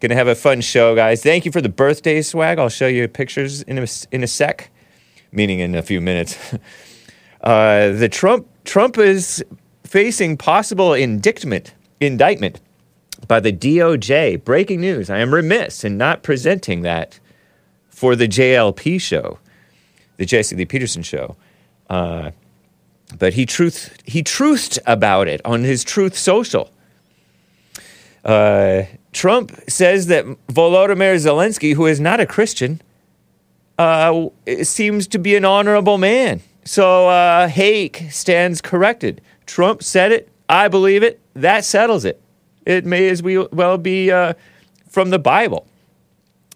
Gonna have a fun show, guys. Thank you for the birthday swag. I'll show you pictures in a, in a sec, meaning in a few minutes. Uh, the Trump Trump is facing possible indictment indictment by the DOJ. Breaking news. I am remiss in not presenting that for the JLP show, the Jesse Lee Peterson show. Uh, but he truth he truthed about it on his Truth Social. Uh, Trump says that Volodymyr Zelensky, who is not a Christian, uh, seems to be an honorable man. So uh, Hake stands corrected. Trump said it. I believe it. That settles it. It may as well be uh, from the Bible.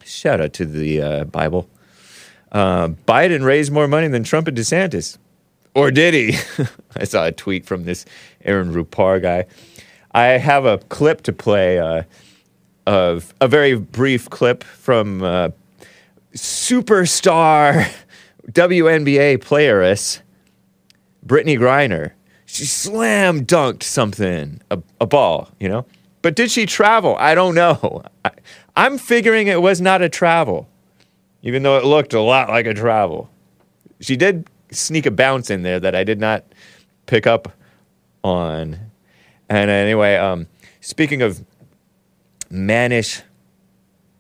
Shout out to the uh, Bible. Uh, Biden raised more money than Trump and DeSantis. Or did he? I saw a tweet from this Aaron Rupar guy. I have a clip to play, uh, of a very brief clip from uh, superstar WNBA playeress Brittney Griner. She slam dunked something, a, a, ball, you know. But did she travel? I don't know. I, I'm figuring it was not a travel, even though it looked a lot like a travel. She did sneak a bounce in there that I did not pick up on. And anyway, um, speaking of mannish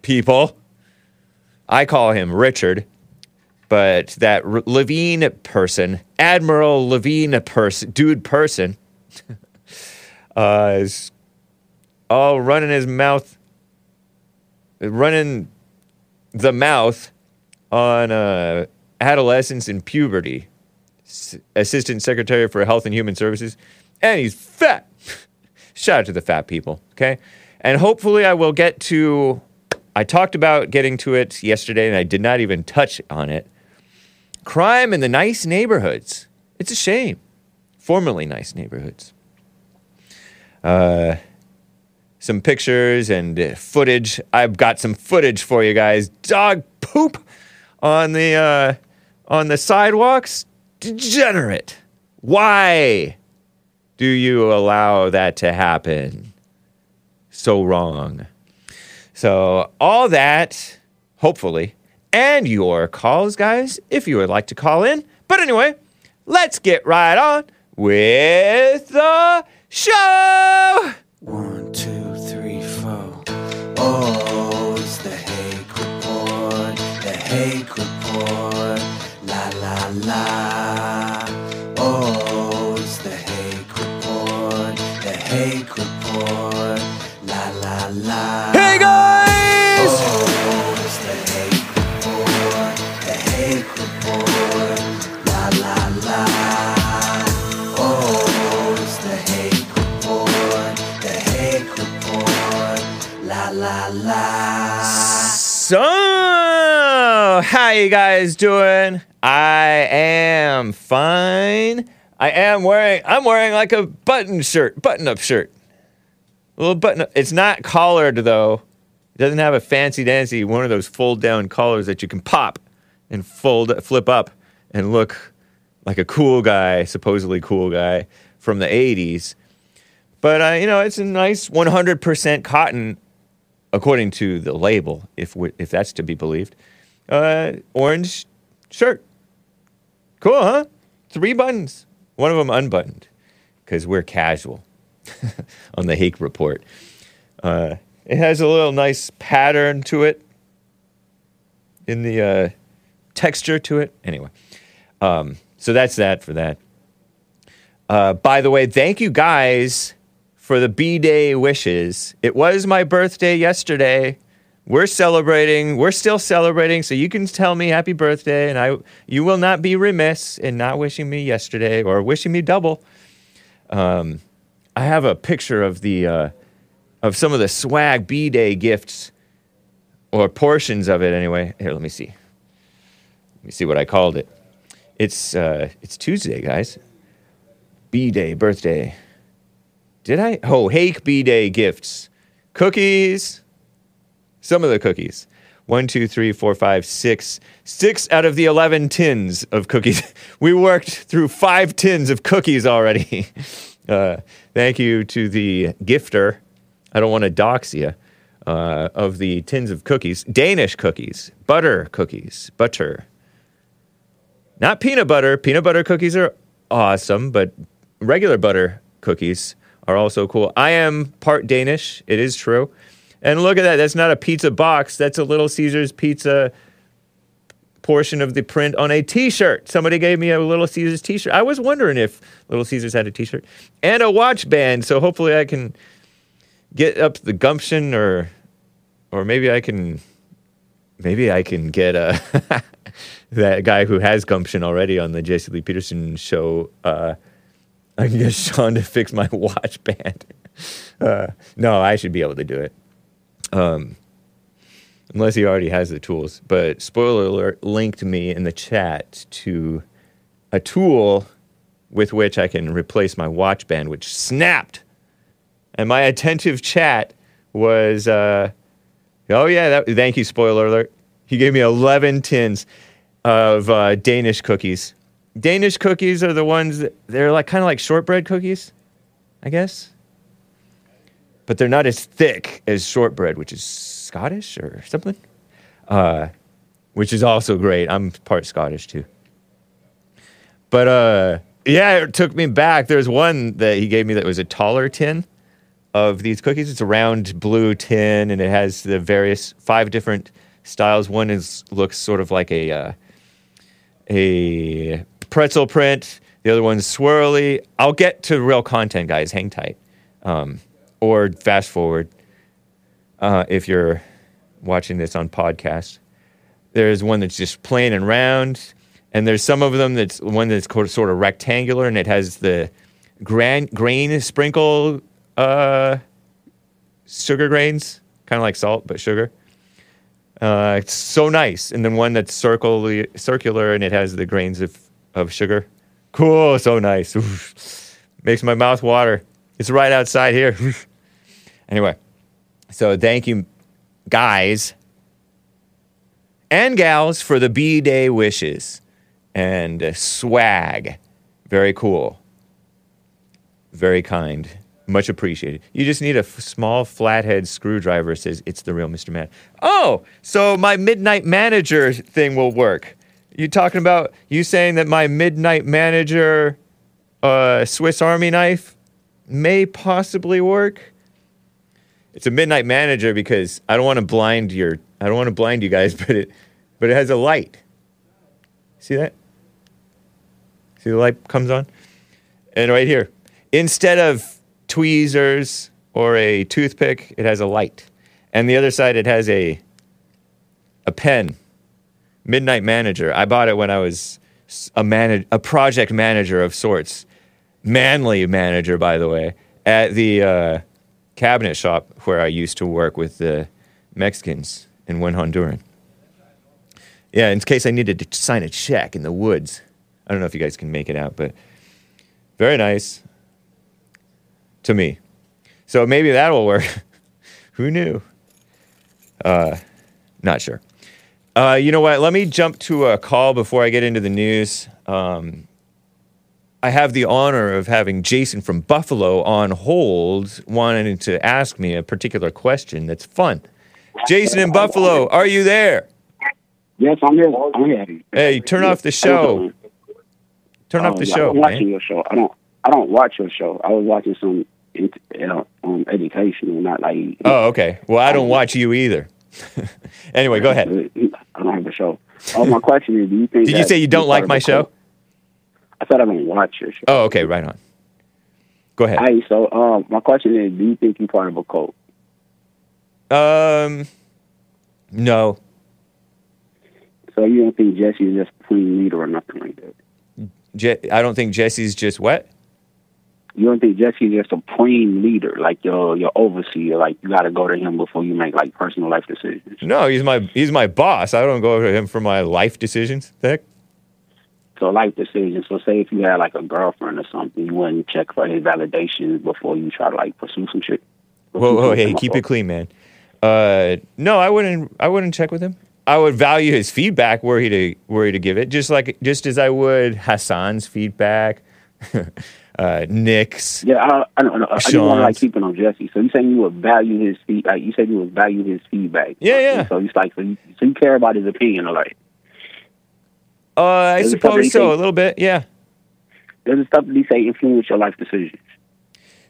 people, I call him Richard, but that R- Levine person, Admiral Levine person, dude person, uh, is all running his mouth, running the mouth on uh, adolescence and puberty. S- Assistant Secretary for Health and Human Services, and he's fat. Shout out to the fat people, okay? And hopefully, I will get to. I talked about getting to it yesterday, and I did not even touch on it. Crime in the nice neighborhoods. It's a shame. Formerly nice neighborhoods. Uh, some pictures and uh, footage. I've got some footage for you guys. Dog poop on the uh, on the sidewalks. Degenerate. Why do you allow that to happen? So wrong. So all that, hopefully, and your calls, guys, if you would like to call in. But anyway, let's get right on with the show. One, two, three, four. Oh, it's the Hake Report, the Hake Report. La la la. Oh, it's the Hake Report, the Hake Report. La. Hey guys! So, how you guys doing? I am fine. I am wearing I'm wearing like a button shirt, button-up shirt. Little button. It's not collared though. It doesn't have a fancy dancy one of those fold down collars that you can pop and fold flip up and look like a cool guy, supposedly cool guy from the 80s. But uh, you know, it's a nice 100% cotton according to the label, if if that's to be believed. Uh, orange shirt. Cool, huh? Three buttons. One of them unbuttoned because we're casual on the Hake report. Uh, it has a little nice pattern to it in the uh, texture to it. Anyway, um, so that's that for that. Uh, by the way, thank you guys for the B Day wishes. It was my birthday yesterday. We're celebrating. We're still celebrating. So you can tell me happy birthday, and I you will not be remiss in not wishing me yesterday or wishing me double. Um, I have a picture of the uh, of some of the swag B Day gifts or portions of it anyway. Here, let me see. Let me see what I called it. It's uh, it's Tuesday, guys. B day, birthday. Did I? Oh, Hake B day gifts, cookies. Some of the cookies. One, two, three, four, five, six. Six out of the 11 tins of cookies. We worked through five tins of cookies already. Uh, thank you to the gifter. I don't want to dox you. Uh, of the tins of cookies, Danish cookies, butter cookies, butter. Not peanut butter. Peanut butter cookies are awesome, but regular butter cookies are also cool. I am part Danish. It is true. And look at that. That's not a pizza box. That's a Little Caesars pizza portion of the print on a t-shirt. Somebody gave me a Little Caesars t-shirt. I was wondering if Little Caesars had a t-shirt and a watch band. So hopefully I can get up the gumption or or maybe I can maybe I can get a that guy who has gumption already on the Jesse Lee Peterson show. Uh, I can get Sean to fix my watch band. Uh, no, I should be able to do it. Um, unless he already has the tools. But spoiler alert linked me in the chat to a tool with which I can replace my watch band, which snapped. And my attentive chat was, uh, oh yeah, that, thank you, spoiler alert. He gave me 11 tins of uh, Danish cookies. Danish cookies are the ones that they're like kind of like shortbread cookies, I guess. But they're not as thick as shortbread, which is Scottish or something. Uh, which is also great. I'm part Scottish too. But uh, yeah, it took me back. There's one that he gave me that was a taller tin of these cookies. It's a round blue tin, and it has the various five different styles. One is looks sort of like a uh, a pretzel print. The other one's swirly. I'll get to real content, guys. Hang tight, um, or fast forward uh, if you're watching this on podcast. There's one that's just plain and round, and there's some of them that's one that's sort of rectangular, and it has the gran- grain sprinkle uh, sugar grains, kind of like salt but sugar. Uh, it's so nice. And then one that's circle- circular and it has the grains of, of sugar. Cool, so nice. Makes my mouth water. It's right outside here. anyway, so thank you, guys and gals, for the B Day wishes and swag. Very cool. Very kind. Much appreciated. You just need a f- small flathead screwdriver. Says it's the real Mr. Man. Oh, so my midnight manager thing will work. You talking about you saying that my midnight manager uh, Swiss Army knife may possibly work? It's a midnight manager because I don't want to blind your I don't want to blind you guys, but it but it has a light. See that? See the light comes on? And right here, instead of tweezers or a toothpick, it has a light. And the other side, it has a a pen. Midnight Manager. I bought it when I was a manag a project manager of sorts. Manly manager, by the way, at the uh, cabinet shop where I used to work with the Mexicans in one Honduran. Yeah, in case I needed to sign a check in the woods. I don't know if you guys can make it out, but very nice to me. So maybe that'll work. Who knew? Uh, not sure. Uh, you know what? Let me jump to a call before I get into the news. Um, I have the honor of having Jason from Buffalo on hold, wanting to ask me a particular question that's fun. Jason in Buffalo, are you there? Yes, I'm here. I'm here. Hey, turn off the show. Turn off the show. I'm watching man. your show. I don't. I don't watch your show. I was watching some, you know, um, educational, not like. Oh, okay. Well, I don't watch you either. anyway, go ahead. I don't have a show. Oh, my question is, do you think? Did you say you don't like my show? I said I don't watch your show. Oh, okay. Right on. Go ahead. Hey, so um, my question is, do you think you're part of a cult? Um, no. So you don't think Jesse is just a clean leader or nothing like that? Je- I don't think Jesse's just what? You don't think Jesse's just a supreme leader, like your your overseer, like you got to go to him before you make like personal life decisions. No, he's my he's my boss. I don't go to him for my life decisions. The heck? So life decisions. So say if you had like a girlfriend or something, you wouldn't check for his validations before you try to like pursue some shit. Whoa, whoa, hey, keep it clean, man. Uh, no, I wouldn't. I wouldn't check with him. I would value his feedback were he to were he to give it, just like just as I would Hassan's feedback, uh, Nick's. Yeah, I, I don't know. I just want to like keep it on Jesse. So you saying you would value his feed? Like you said you would value his feedback. Yeah, yeah. So it's like so you, so you care about his opinion, or like Uh, I it suppose so, a little bit. Yeah, does the stuff that he say influence your life decisions?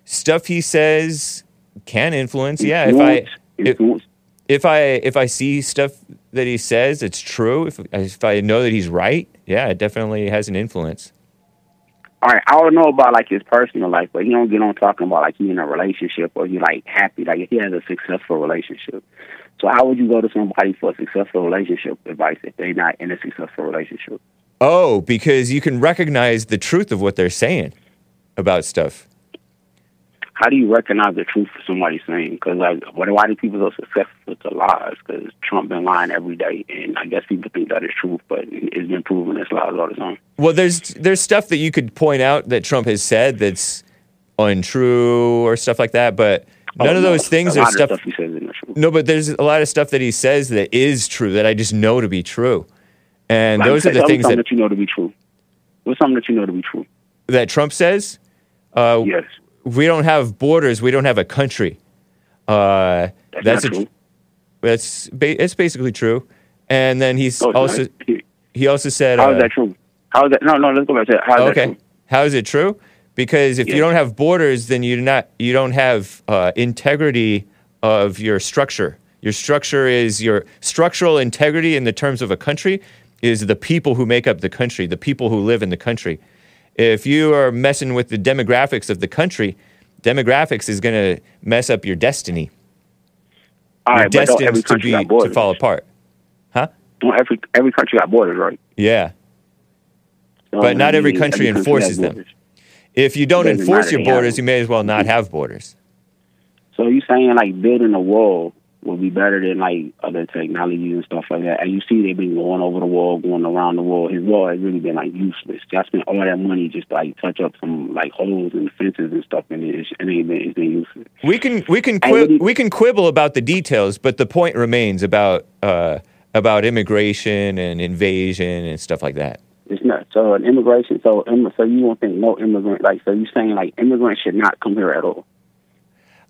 stuff he says can influence. Yeah, if I Influence- if, if I if I see stuff that he says it's true, if if I know that he's right, yeah, it definitely has an influence. All right, I don't know about like his personal life, but he don't get on talking about like he in a relationship or he like happy, like if he has a successful relationship. So how would you go to somebody for a successful relationship advice if they're not in a successful relationship? Oh, because you can recognize the truth of what they're saying about stuff. How do you recognize the truth of somebody saying? Because like, what, why do people so successful with the lies? Because Trump been lying every day, and I guess people think that is truth, but it's been proven it's lies all the time. Well, there's there's stuff that you could point out that Trump has said that's untrue or stuff like that, but oh, none Oh, of no, those things are stuff. stuff he says isn't true. No, but there's a lot of stuff that he says that is true that I just know to be true, and Like, those are the things something that that you know to be true. What's something that you know to be true? that Trump says. Uh, Yes, We don't have borders. We don't have a country. Uh, that's, that's a, true. that's ba- it's basically true. And then he's it's also he also said How uh, is that true? How is that? No, no. Let's go back to that. How is that okay. true? How is it true? Because if you don't have borders, then you not you don't have uh, integrity of your structure. Your structure is your structural integrity in the terms of a country is the people who make up the country, the people who live in the country. If you are messing with the demographics of the country, demographics is going to mess up your destiny. All You're right, but don't every destined to be to fall apart. Huh? Don't every every country got borders, right? Yeah. But not every country has enforces them. borders. If you don't enforce your have borders, you may as well not have borders. So you saying like building a wall will be better than like other technologies and stuff like that? And you see they've been going over the wall, going around the wall. His wall has really been like useless. I spent all that money just to, like touch up some like holes and fences and stuff and it. It's- It ain't been it's been useless. We can we can quib- we can quibble about the details, but the point remains about uh, about immigration and invasion and stuff like that. It's not. So an immigration. So so you don't think no immigrant like so you saying like immigrants should not come here at all?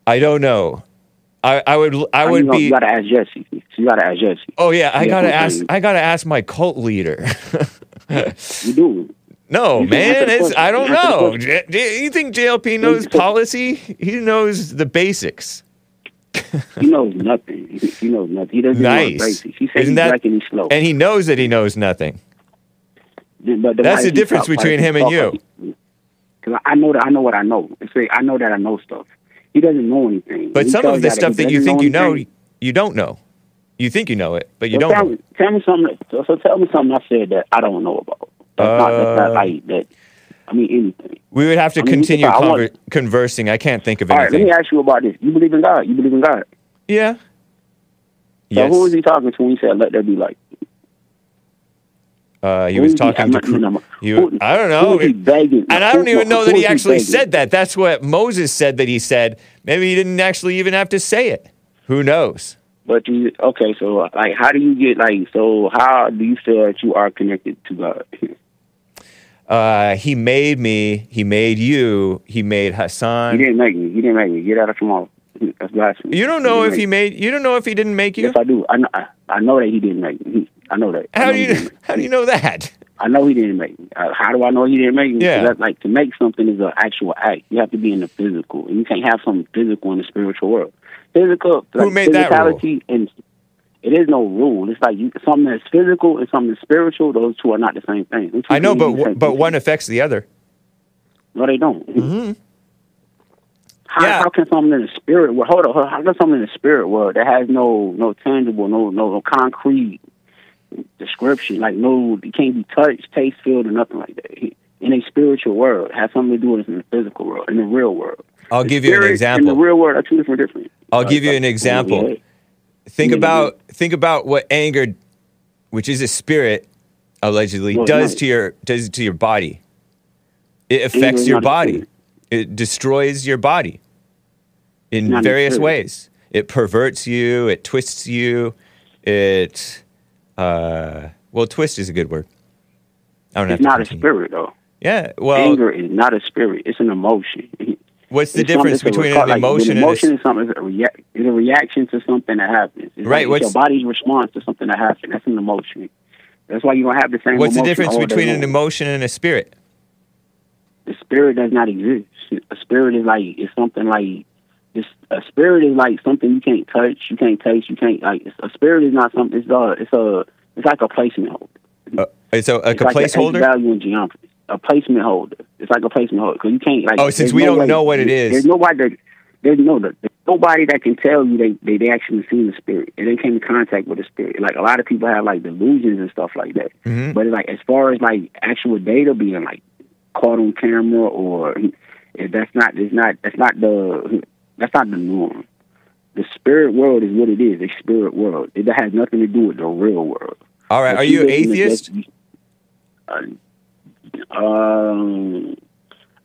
I don't know. I, I would I oh, would you, be. You gotta ask Jesse. You gotta ask Jesse. Oh yeah, I gotta ask. I gotta ask my cult leader. You do. no You man, it's. I don't know. J- J- you think JLP knows policy? He knows the basics. He knows nothing. He, he knows nothing. He doesn't know Nice. the basics. He Isn't he's that- black and he's slow. And he knows that he knows nothing. But That's the way he difference between him and you. Cause I know that I know what I know. It's like, I know that I know stuff. He doesn't know anything. But He some of the he stuff that you think you know, anything. you don't know. You think you know it, but you don't tell, know. me, tell me something. So, so tell me something I said that I don't know about. That's not that's Uh, not like that. I mean anything. We would have to I mean, continue I want- conversing. I can't think of All right, let me ask you about this. You believe in God? You believe in God? yeah. So Yes. who was he talking to when he said, "Let there be light"? Uh, he was talking to. Cru- you- I don't know. he? And I don't even know that he actually said that. That's what Moses said that he said. Maybe he didn't actually even have to say it. Who knows? But you okay? So like, how do you get like? So how do you feel that you are connected to God? Uh, he made me. He made you. He made Hassan. He didn't make me. He didn't make me. Get out of mouth. That's blasphemy. You don't know didn't if he made. You don't know if he didn't make you. Yes, I do. I know. I, I know that he didn't make me. I know that. How know do you? didn't make me. How do you know that? I know he didn't make me. Uh, how do I know he didn't make me? Yeah. Like to make something is an actual act. You have to be in the physical, and you can't have something physical in the spiritual world. Physical. Who like, made that rule? physicality And it is no rule. It's like you, something that's physical and something that's spiritual. Those two are not the same thing. I know, but w- but one affects the other. No, they don't. hmm How, Yeah. how can something in the spirit world? Hold on. hold on, How can something in the spirit world that has no no tangible, no no, no concrete description, like no, it can't be touched, taste, feel, or nothing like that. In a spiritual world. It has something to do with it in the physical world, in the real world. I'll The give you an example. And the real world are two different different. I'll uh, give you an example. think Yeah, about think about what anger, which is a spirit, allegedly Well, does to your does to your body. It affects your body. It destroys your body in various ways. It perverts you. It twists you. It uh, well, twist is a good word. I don't It's not a spirit though. Yeah. Well, Anger is not a spirit. It's an emotion. what's the It's difference something- it's a between an emotion an and a emotion is something. It's a, rea- a reaction to something that happens. It's Right, Like, your body's response to something that happened. That's an emotion. That's why you don't have the same. What's the difference between an emotion and a spirit? the spirit does not exist. A spirit is like it's something like it's a spirit is like something you can't touch, you can't taste, you can't like. A spirit is not something. It's a it's a it's like a placement holder. Uh, it's a, It's a like placeholder. value in geometry. A placement holder. It's like a placement holder because you can't like. Oh, since we no don't way- know what it is. There's nobody that there's no there's nobody that can tell you they they, they actually seen the spirit and they came in contact with the spirit. Like a lot of people have like delusions and stuff like that. Mhm. But like as far as like actual data being like caught on camera or if that's not it's not that's not the that's not the norm. The spirit world is what it is, a spirit world. It has nothing to do with the real world. All right. Are you the- atheist? Uh, um,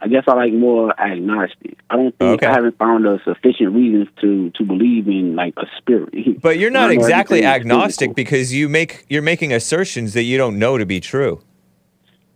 I guess I like more agnostic. I don't think Okay. I haven't found a sufficient reasons to to believe in like a spirit. But you're not exactly agnostic because you make you're making assertions that you don't know to be true.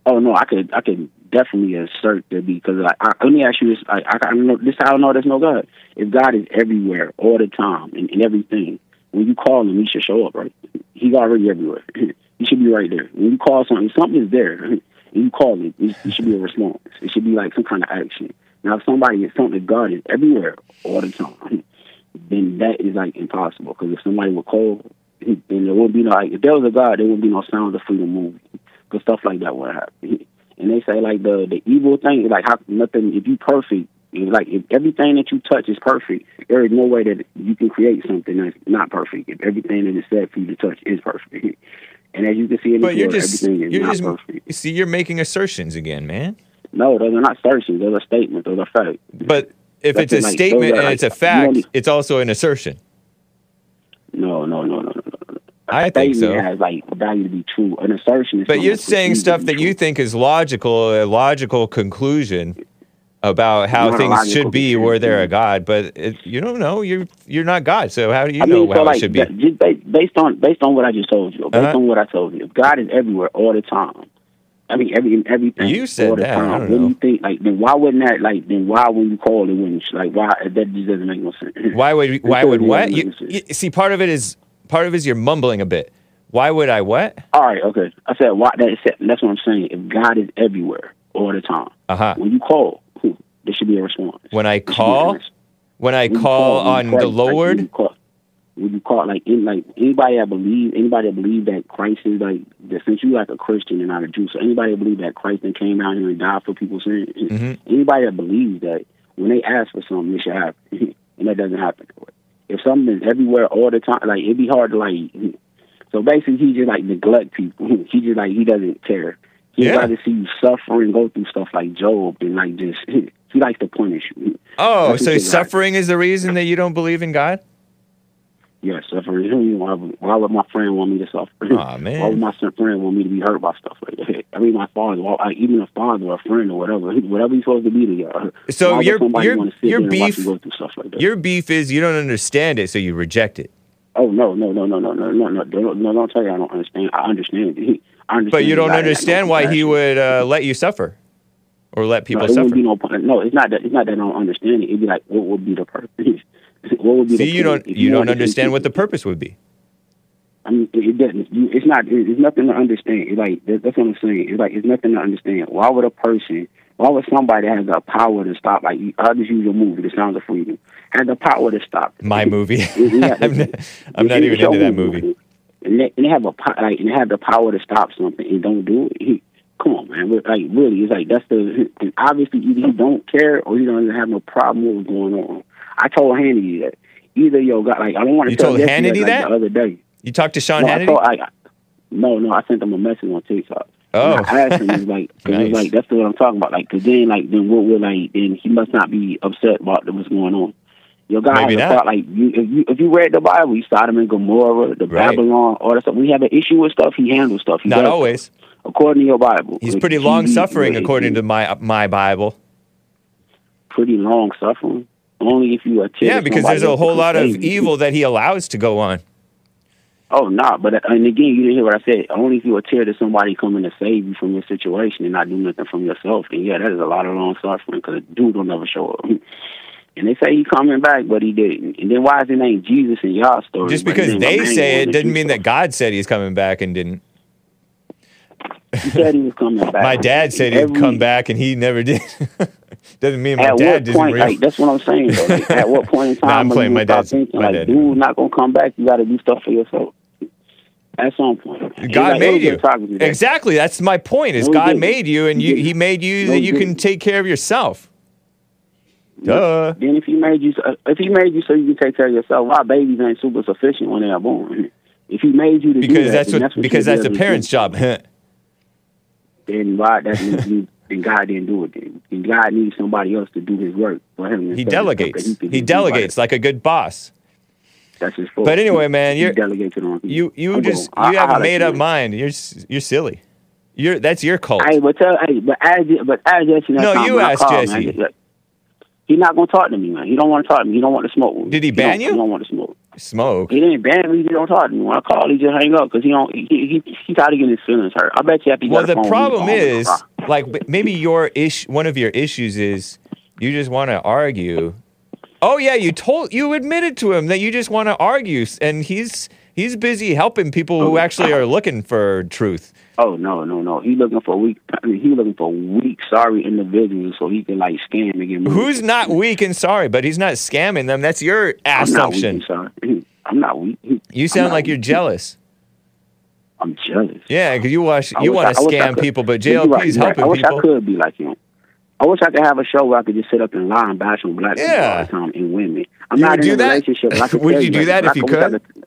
Oh no, I could I could definitely assert that because I, let me ask you this: I, I, I know this is how I know there's no God. If God is everywhere all the time and, everything, when you call him, he should show up, right? He's already everywhere. he should be right there. When you call something, something is there. and you call it, it should be a response. It should be like some kind of action. Now, if somebody is something, God is everywhere all the time, then that is like impossible. Because if somebody would call, then there wouldn't be no like if there was a God, there wouldn't be no Sounds of Freedom movie because stuff like that would happen. And they say like the the evil thing, like how nothing. If you perfect, it's like if everything that you touch is perfect, there is no way that you can create something that's not perfect. If everything that is said for you to touch is perfect, and as you can see in the But you're world, just everything is you're not just perfect. see you're making assertions again, man. No, those are not assertions. Those are statements. Those are facts. But if That's it's a like- statement and like- it's a fact, it's also an assertion. No, no, no, no, no. I think so. has like value to be true. An assertion is. But you're saying stuff that you think is logical, a logical conclusion about how things should be were there a. God, but it, you don't know. You're you're not God, so how do you I know mean, how like it should be? just based, on based on what I just told you, based Uh-huh. on what I told you, God is everywhere all the time. I mean, every everything. You said all the that, Time. do know. you think? Like, then why wouldn't that? Like, then why when you call it wouldn't? Like, why that just doesn't make no sense. Why would why would what? You, you, see, part of it is part of it is you're mumbling a bit. Why would I what? All right, okay. I said why that. That's what I'm saying. If God is everywhere all the time, Uh huh. when you call, there should be a response. When I There should be an call, when I you call on the like, when Lord, you call, when you call like in, like anybody that believe anybody that believe that Christ is like that since you like a Christian and not a Jew, so anybody that believe that Christ then came down here and died for people's sins, Mhm. anybody that believes that when they ask for something, it should happen, and that doesn't happen. If something is everywhere all the time, like it'd be hard to like. So basically, he just like neglect people. He just like he doesn't care. He'd Yeah. rather see you suffer and go through stuff like Job and like just he likes to punish you. oh, That's so suffering is the reason that you don't believe in God? Yes, suffering. Why would, why would my friend want me to suffer? Aw, man. Why would my friend want me to be hurt by stuff like that? I mean, my father, even a father or a friend or whatever, whatever he's supposed to be to y'all. So your- your- your there and watch beef- you go through stuff like that? Your beef is you don't understand it, so you reject it. oh no, no, no, no, no, no, no, no, don't, no! Don't tell you I don't understand. I understand. I understand. But you don't guy that had no understand why he would uh, let you suffer or let people no, suffer. no. No, it's not that. It's not that I don't understand it. It'd be like, what would be the purpose? what would be See, the you don't If you don't understand what the purpose would be. I mean, it doesn't. It's not. It's nothing to understand. It's like that's what I'm saying. It's like it's nothing to understand. Why would a person? Why would somebody that has the power to stop? Like I'll just use a movie, The Sounds of Freedom, has the power to stop. My movie. Yeah, I'm not, I'm not even into that movie. And they, and they have a like, and they have the power to stop something and don't do it. Come on, man. Like really, it's like that's the. Obviously, either he don't care or he doesn't have no problem with what's going on. I told Hannity that either yo got like I don't want to You tell told Hannity like, that? the other day. You talked to Sean No, I Hannity? told, I, no, no, I sent him a message on TikTok. Oh. And I oh. asked him, he's like, cause Nice. like, that's what I'm talking about. Like, cause then, like, then what would like, then he must not be upset about what's going on. Your guy Maybe has a not. thought, like, you, if you if you read the Bible, you Sodom and Gomorrah, the Right. Babylon, all that stuff. You have an issue with stuff, he handles stuff. He Not does always. According to your Bible. He's pretty long suffering, according to my my Bible. pretty long suffering. Only if you are Yeah, because there's a whole lot of evil that he allows to go on. Oh no, but uh, and again, you didn't hear what I said. Only if you are tear to somebody coming to save you from your situation and not do nothing from yourself, then yeah, that is a lot of long suffering because a dude will never show up. And they say he coming back, but he didn't. And then why is his name Jesus in y'all story? Just because they say it didn't mean that God said he's coming back and didn't. He said he was coming back. My dad said he'd Every- come back and he never did. Doesn't mean my dad what doesn't point? Like that's what I'm saying. Though. Like, at what point in time? Nah, I'm playing. My dad's- thinking, my like, dad. dude, not gonna come back. You got to do stuff for yourself. At some point, God like, made you. was talking to that. Exactly. That's my point. Is No, God made you, and He you didn't. He made you No, that you can take care of yourself. Duh. Then if he made you, so- if he made you so you can take care of yourself, why babies ain't super sufficient when they're born? If he made you to do that, that's then what because be that's a parent's do. job. Then why that means you, then God didn't do it. Then, then God needs somebody else to do His work for him. he instead of stuff that delegates. He by delegates like a good boss. That's his fault. But anyway, man, you're- delegates it on people. You you I'm just going. You I have a made up mind. You're you're silly. You're that's your cult. Hey, but tell, hey, but ask, but ask Jesse. No, you when I ask call, Jesse. He's not gonna talk to me, man. He don't want to talk to me. He don't want to smoke. with me. Did he ban don't- you? He don't want to smoke. Smoke. He didn't ban me. He don't talk to me. When I call, he just hang up because he don't. He he he tired of getting his feelings hurt. I bet you after he Well, the problem is, like, maybe your ish, one of your issues is you just want to argue. Oh yeah, you told, you admitted to him that you just want to argue, and he's he's busy helping people who oh. actually are looking for truth. Oh no, no, no. He looking for weak. I mean, he looking for weak, sorry individuals so he can like scam and get. Who's not weak and sorry, but he's not scamming them. That's your I'm not weak. assumption. and Sorry, I'm not weak. You sound like you're weak. jealous. I'm jealous. Yeah, because you watch, you want to I wish I scam people, but JLP's right. helping I wish people. I could be like him. I wish I could have a show where I could just sit up and lie and bash on black people Yeah. all the time and women. I'm You not in a that? relationship. but I could Would you do that if you I I could?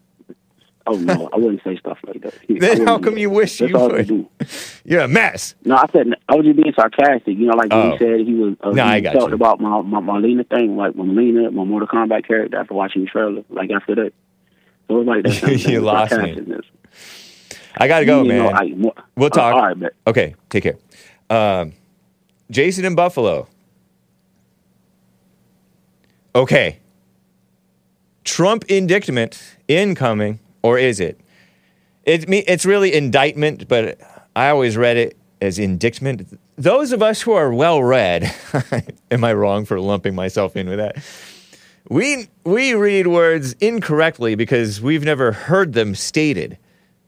Oh no, I wouldn't say stuff like that. Then how come you wish That's you all I would? do. You're a mess. No, I said I was just being sarcastic. You know, like when Oh. he said he was. Uh, No, he I talked you. about my my Marlena thing, like my Marlena, my Mortal Kombat character. After watching the trailer, like after that, so it was like that. You thing, lost me. I gotta go, You man. know, like, more- We'll uh, talk. all right, but Okay, take care. Um, Jason in Buffalo. Okay. Trump indictment incoming, or is it? It. It's really indictment, but I always read it as indictment. Those of us who are well read, am I wrong for lumping myself in with that? We we read words incorrectly because we've never heard them stated.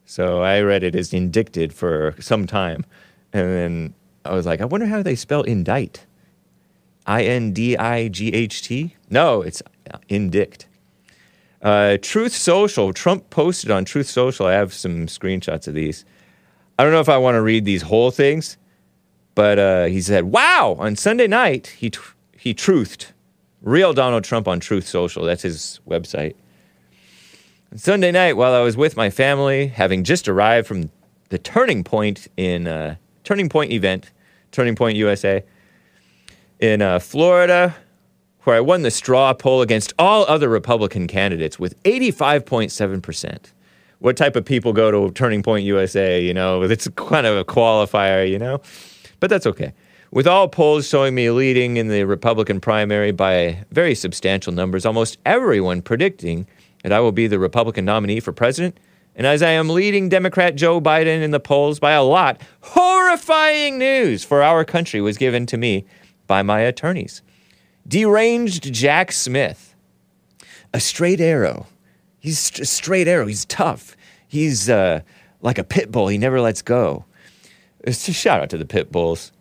So I read it as indicted for some time. And then I was like, I wonder how they spell indict. I N D I G H T? No, it's indict. Uh, Truth Social, Trump posted on Truth Social. I have some screenshots of these. I don't know if I want to read these whole things, but uh, he said, Wow, on Sunday night, he, he truthed. Real Donald Trump on Truth Social. That's his website. Sunday night, while I was with my family, having just arrived from the Turning Point in uh, Turning Point event, Turning Point USA, in uh, Florida, where I won the straw poll against all other Republican candidates with 85.7%. What type of people go to Turning Point USA? You know, it's kind of a qualifier, you know, but that's okay. With all polls showing me leading in the Republican primary by very substantial numbers, almost everyone predicting that I will be the Republican nominee for president. And as I am leading Democrat Joe Biden in the polls by a lot, horrifying news for our country was given to me by my attorneys. Deranged Jack Smith, a straight arrow. He's a straight arrow. He's tough. He's uh, like a pit bull. He never lets go. It's a shout out to the pit bulls.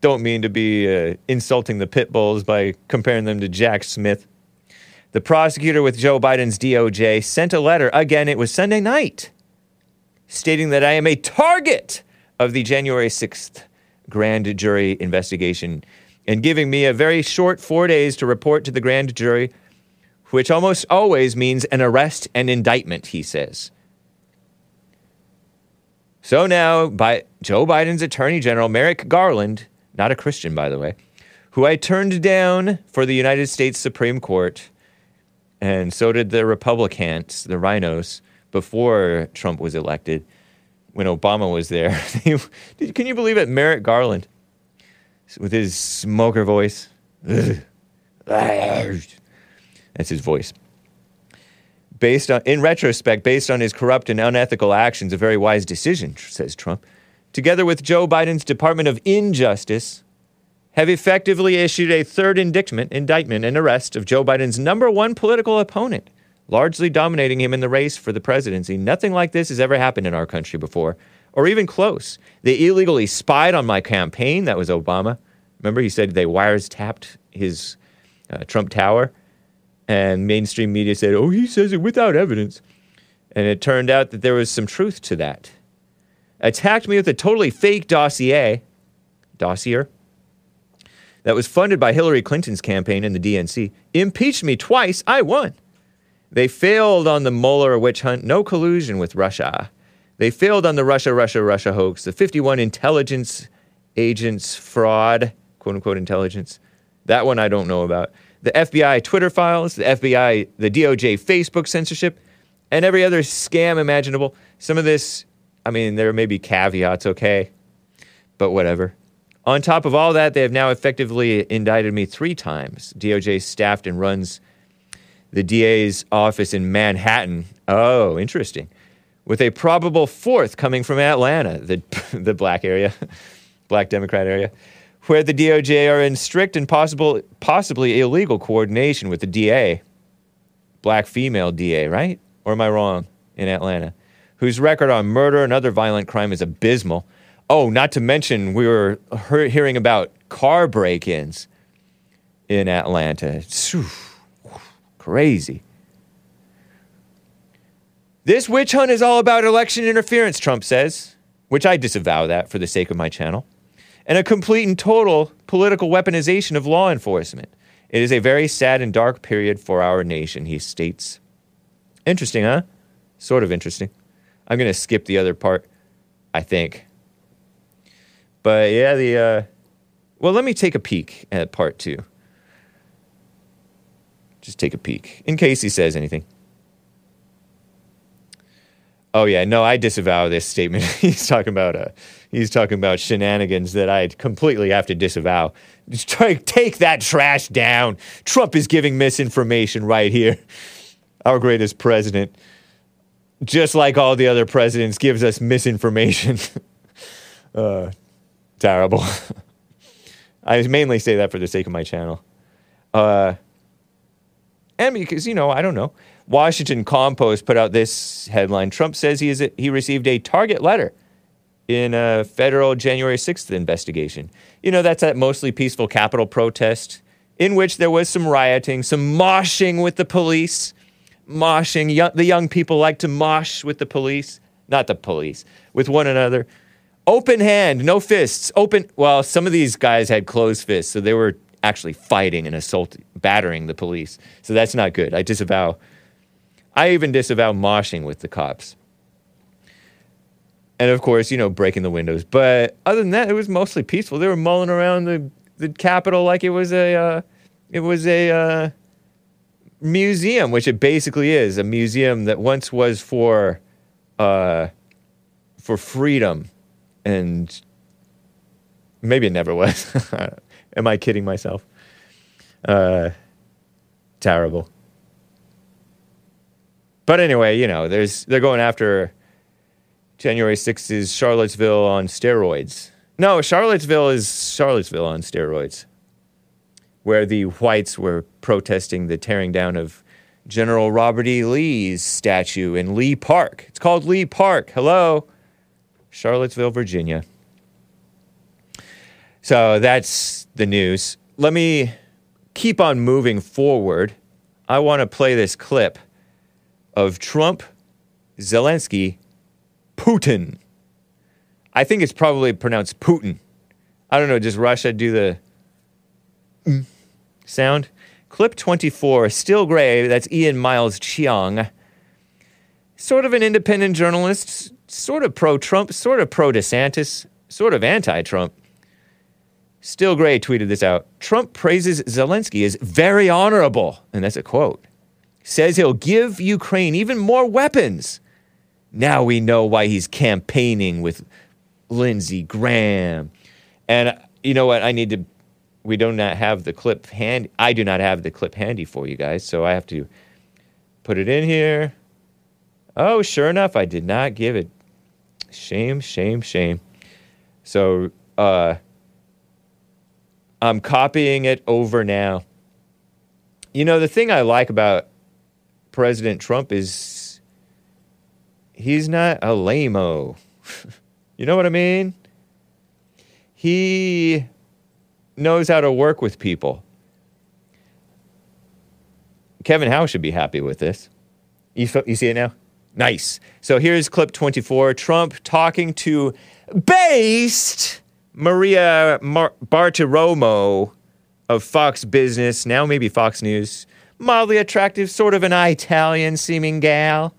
Don't mean to be uh, insulting the pit bulls by comparing them to Jack Smith. The prosecutor with Joe Biden's DOJ sent a letter, again, it was Sunday night, stating that I am a target of the January 6th grand jury investigation and giving me a very short four days to report to the grand jury, which almost always means an arrest and indictment, he says. So now, by Joe Biden's Attorney General Merrick Garland, not a Christian, by the way, who I turned down for the United States Supreme Court, and so did the Republicans, the RINOs, before Trump was elected, when Obama was there. Can you believe it? Merrick Garland, with his smoker voice. That's his voice. Based on, in retrospect, based on his corrupt and unethical actions, a very wise decision, says Trump. Together with Joe Biden's Department of Injustice, have effectively issued a third indictment, indictment and arrest of Joe Biden's number one political opponent, largely dominating him in the race for the presidency. Nothing like this has ever happened in our country before, or even close. They illegally spied on my campaign. That was Obama. Remember, he said they wires tapped his uh, Trump Tower, and mainstream media said, "Oh, he says it without evidence," and it turned out that there was some truth to that. Attacked me with a totally fake dossier, dossier that was funded by Hillary Clinton's campaign and the DNC. Impeached me twice. I won. They failed on the Mueller witch hunt. No collusion with Russia. They failed on the Russia, Russia, Russia hoax. The 51 intelligence agents fraud, quote unquote intelligence. That one I don't know about. The FBI Twitter files, the FBI, the DOJ Facebook censorship, and every other scam imaginable. Some of this, I mean, there may be caveats, okay, but whatever. On top of all that, they have now effectively indicted me three times. DOJ staffed and runs the DA's office in Manhattan. Oh, interesting. With a probable fourth coming from Atlanta, the, the black area, black Democrat area, where the DOJ are in strict and possible, possibly illegal coordination with the DA, black female DA, right? Or am I wrong? In Atlanta, whose record on murder and other violent crime is abysmal. Oh, not to mention, we were he- hearing about car break ins in Atlanta. It's, whew, crazy. This witch hunt is all about election interference, Trump says, which I disavow that for the sake of my channel, and a complete and total political weaponization of law enforcement. It is a very sad and dark period for our nation, he states. Interesting, huh? Sort of interesting. I'm going to skip the other part, I think. But yeah, the uh, well, let me take a peek at part two. Just take a peek in case he says anything. Oh yeah, no, I disavow this statement. he's talking about uh, he's talking about shenanigans that I completely have to disavow. Just take that trash down. Trump is giving misinformation right here. Our greatest president, just like all the other presidents, gives us misinformation. uh, terrible. I mainly say that for the sake of my channel. Uh, and because, you know, I don't know. Washington Compost put out this headline Trump says he, is a, he received a target letter in a federal January 6th investigation. You know, that's that mostly peaceful Capitol protest in which there was some rioting, some moshing with the police. Moshing. The young people like to mosh with the police, not the police, with one another. Open hand, no fists. Open. Well, some of these guys had closed fists, so they were actually fighting and assaulting, battering the police. So that's not good. I disavow. I even disavow moshing with the cops. And of course, you know, breaking the windows. But other than that, it was mostly peaceful. They were mulling around the, the Capitol like it was a uh, it was a uh, museum, which it basically is a museum that once was for uh, for freedom, and maybe it never was. Am I kidding myself? Uh, terrible. But anyway, you know, there's they're going after January 6th is Charlottesville on steroids. No, Charlottesville is Charlottesville on steroids, where the whites were protesting the tearing down of General Robert E. Lee's statue in Lee Park. It's called Lee Park. Hello, Charlottesville, Virginia. So that's the news. Let me keep on moving forward. I want to play this clip of Trump, Zelensky, Putin. I think it's probably pronounced Putin. I don't know. Does Russia do the mm sound? Clip 24, Still Gray, that's Ian Miles Cheong. Sort of an independent journalist, sort of pro Trump, sort of pro DeSantis, sort of anti Trump. Still Gray tweeted this out. Trump praises Zelensky as very honorable, and that's a quote. Says he'll give Ukraine even more weapons. Now we know why he's campaigning with Lindsey Graham. And you know what? I need to. We do not have the clip handy. I do not have the clip handy for you guys, so I have to put it in here. Oh, sure enough, I did not give it. Shame, shame, shame. So, uh, I'm copying it over now. You know, the thing I like about President Trump is he's not a lame-o. you know what I mean? He knows how to work with people. Kevin Howe should be happy with this. You, f- you see it now? Nice. So here's clip 24 Trump talking to based Maria Mar- Bartiromo of Fox Business, now maybe Fox News. Mildly attractive, sort of an Italian seeming gal.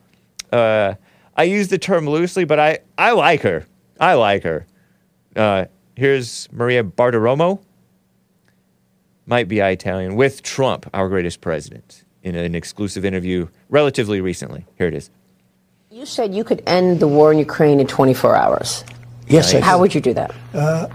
Uh, I use the term loosely, but I, I like her. I like her. Uh, here's Maria Bartiromo. Might be Italian, with Trump, our greatest president, in an exclusive interview relatively recently. Here it is. You said you could end the war in Ukraine in 24 hours. Yes, I How would you do that?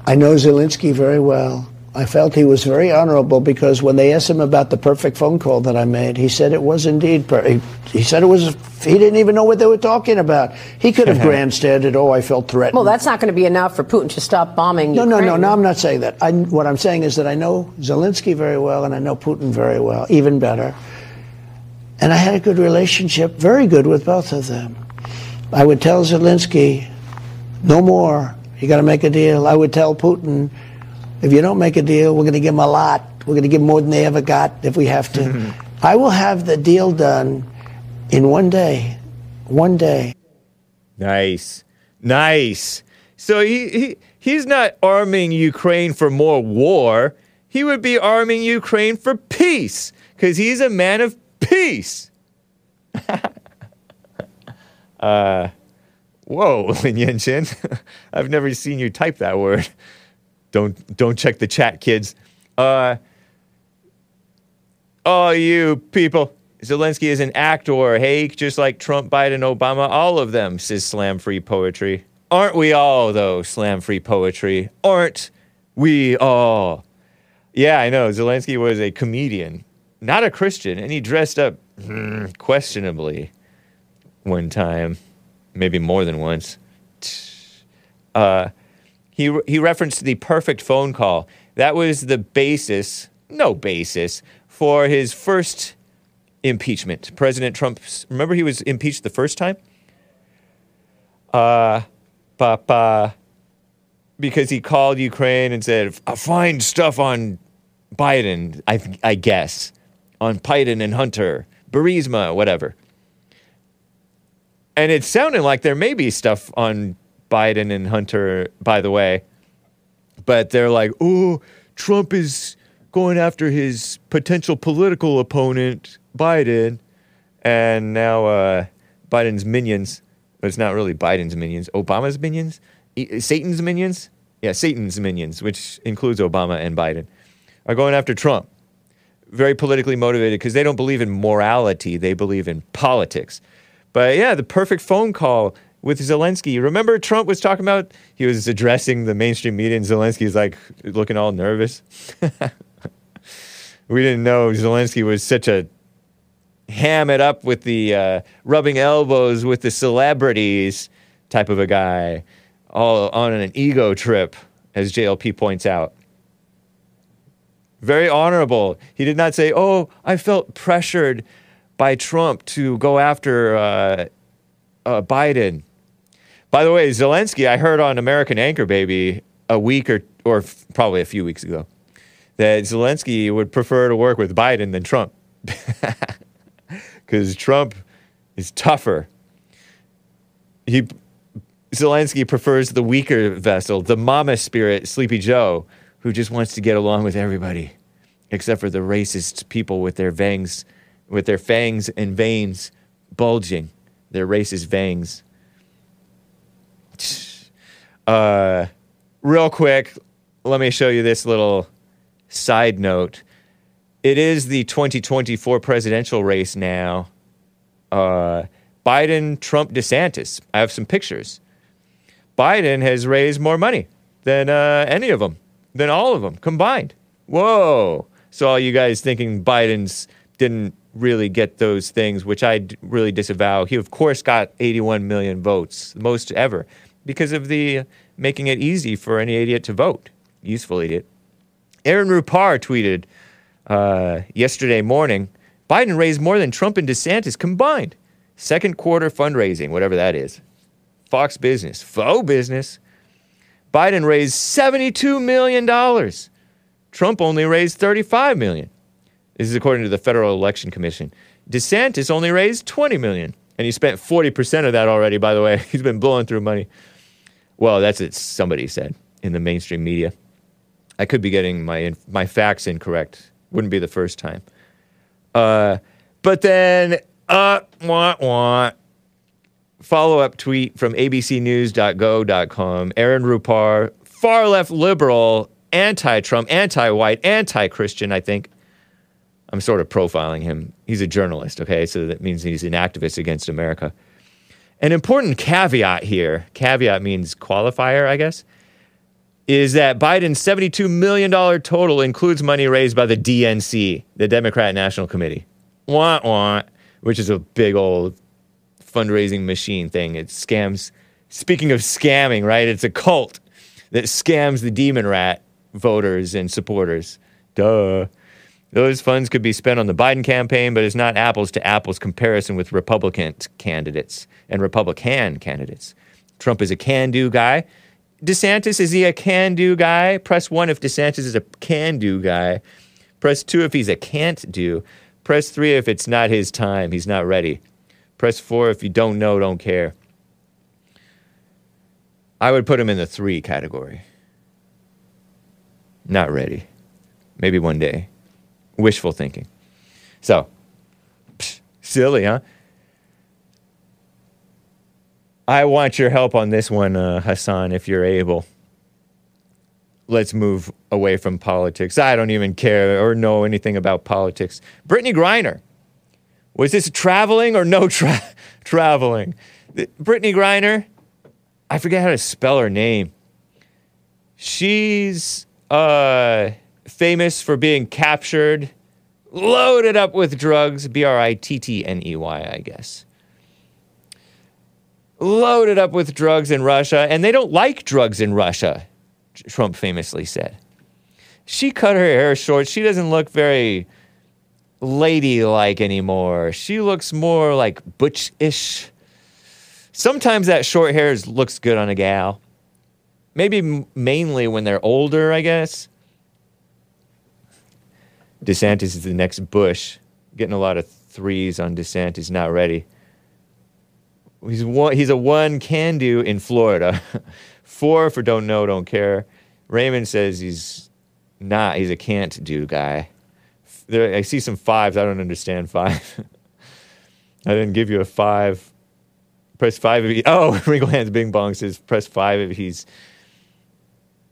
I know Zelensky very well. I felt he was very honorable because when they asked him about the perfect phone call that I made, he said it was indeed. perfect. he, he said it was. He didn't even know what they were talking about. He could have grandstanded. Oh, I felt threatened. Well, that's not going to be enough for Putin to stop bombing no, no, Ukraine. no, no. I'm not saying that. I, what I'm saying is that I know Zelensky very well, and I know Putin very well, even better. And I had a good relationship, very good with both of them. I would tell Zelensky, no more. You got to make a deal. I would tell Putin, if you don't make a deal, we're going to give them a lot. We're going to give them more than they ever got if we have to. I will have the deal done in one day. One day. Nice. Nice. So he, he he's not arming Ukraine for more war. He would be arming Ukraine for peace cuz he's a man of peace. uh whoa, Lin Yenshin. I've never seen you type that word. Don't don't check the chat, kids. Uh Oh, you people. Zelensky is an actor, hey, just like Trump, Biden, Obama, all of them, says slam free poetry. Aren't we all, though, slam free poetry? Aren't we all? Yeah, I know. Zelensky was a comedian, not a Christian, and he dressed up hmm, questionably one time, maybe more than once. Uh, he, he referenced the perfect phone call. That was the basis, no basis, for his first impeachment. President Trump, remember he was impeached the first time? Uh, because he called Ukraine and said, "I find stuff on Biden, I, I guess, on Biden and Hunter, Burisma, whatever. And it sounded like there may be stuff on Biden and Hunter, by the way, but they're like, oh, Trump is going after his potential political opponent, Biden, and now uh, Biden's minions. But it's not really Biden's minions, Obama's minions, E- Satan's minions. Yeah, Satan's minions, which includes Obama and Biden, are going after Trump. Very politically motivated because they don't believe in morality; they believe in politics. But yeah, the perfect phone call with Zelensky. Remember, Trump was talking about he was addressing the mainstream media, and Zelensky's like looking all nervous. we didn't know Zelensky was such a ham it up with the uh, rubbing elbows with the celebrities type of a guy, all on an ego trip, as JLP points out. Very honorable. He did not say, "Oh, I felt pressured by Trump to go after uh, uh, Biden." By the way, Zelensky, I heard on American Anchor Baby a week or or f- probably a few weeks ago that Zelensky would prefer to work with Biden than Trump because Trump is tougher. He Zelensky prefers the weaker vessel, the mama spirit, Sleepy Joe, who just wants to get along with everybody, except for the racist people with their fangs, with their fangs and veins bulging, their racist fangs. Uh, real quick, let me show you this little side note. It is the 2024 presidential race now. Uh, Biden, Trump, DeSantis. I have some pictures. Biden has raised more money than uh, any of them, than all of them combined. Whoa. So, all you guys thinking Biden's didn't really get those things, which I really disavow. He, of course, got 81 million votes, most ever, because of the making it easy for any idiot to vote. Useful idiot. Aaron Rupar tweeted uh, yesterday morning Biden raised more than Trump and DeSantis combined. Second quarter fundraising, whatever that is. Fox Business, faux business. Biden raised $72 million. Trump only raised $35 million. This is according to the Federal Election Commission. DeSantis only raised 20 million. and he spent 40% of that already, by the way. He's been blowing through money. Well, that's what somebody said in the mainstream media. I could be getting my my facts incorrect. Wouldn't be the first time. Uh, but then, uh, wah, wah. Follow up tweet from abcnews.go.com. Aaron Rupar, far left liberal, anti Trump, anti white, anti Christian, I think. I'm sort of profiling him. He's a journalist, okay? So that means he's an activist against America. An important caveat here caveat means qualifier, I guess is that Biden's $72 million total includes money raised by the DNC, the Democrat National Committee. Wah, wah, which is a big old fundraising machine thing. It scams. Speaking of scamming, right? It's a cult that scams the demon rat voters and supporters. Duh. Those funds could be spent on the Biden campaign, but it's not apples to apples comparison with Republican candidates and Republican candidates. Trump is a can do guy. DeSantis, is he a can do guy? Press one if DeSantis is a can do guy. Press two if he's a can't do. Press three if it's not his time, he's not ready. Press four if you don't know, don't care. I would put him in the three category. Not ready. Maybe one day. Wishful thinking. So, psh, silly, huh? I want your help on this one, uh, Hassan, if you're able. Let's move away from politics. I don't even care or know anything about politics. Brittney Griner. Was this traveling or no tra- traveling? Th- Brittney Griner, I forget how to spell her name. She's uh, famous for being captured, loaded up with drugs, B R I T T N E Y, I guess loaded up with drugs in Russia, and they don't like drugs in Russia, Trump famously said. She cut her hair short. She doesn't look very ladylike anymore. She looks more like butch ish. Sometimes that short hair looks good on a gal. Maybe mainly when they're older, I guess. DeSantis is the next Bush. Getting a lot of threes on DeSantis, not ready. He's one, he's a one can do in Florida. Four for don't know, don't care. Raymond says he's not. He's a can't do guy. There, I see some fives. I don't understand five. I didn't give you a five. Press five if he. Oh, Wrinkle Hands Bing Bong says press five if he's.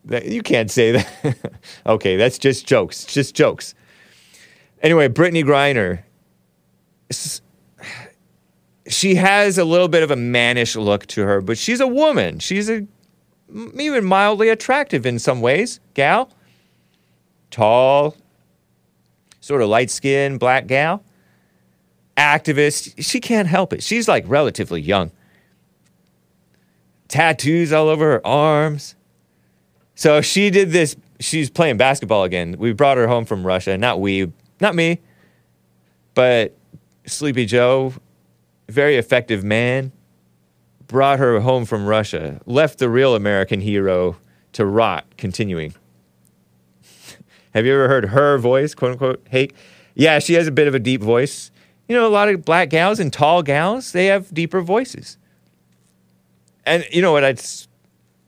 That, you can't say that. okay, that's just jokes. Just jokes. Anyway, Brittney Griner. She has a little bit of a mannish look to her, but she's a woman. She's a even mildly attractive in some ways, gal. Tall, sort of light skinned black gal. Activist. She can't help it. She's like relatively young. Tattoos all over her arms. So she did this. She's playing basketball again. We brought her home from Russia. Not we, not me, but Sleepy Joe, very effective man, brought her home from Russia, left the real American hero to rot, continuing. Have you ever heard her voice, quote unquote? Hey, yeah, she has a bit of a deep voice. You know, a lot of black gals and tall gals, they have deeper voices. And you know what? I'd,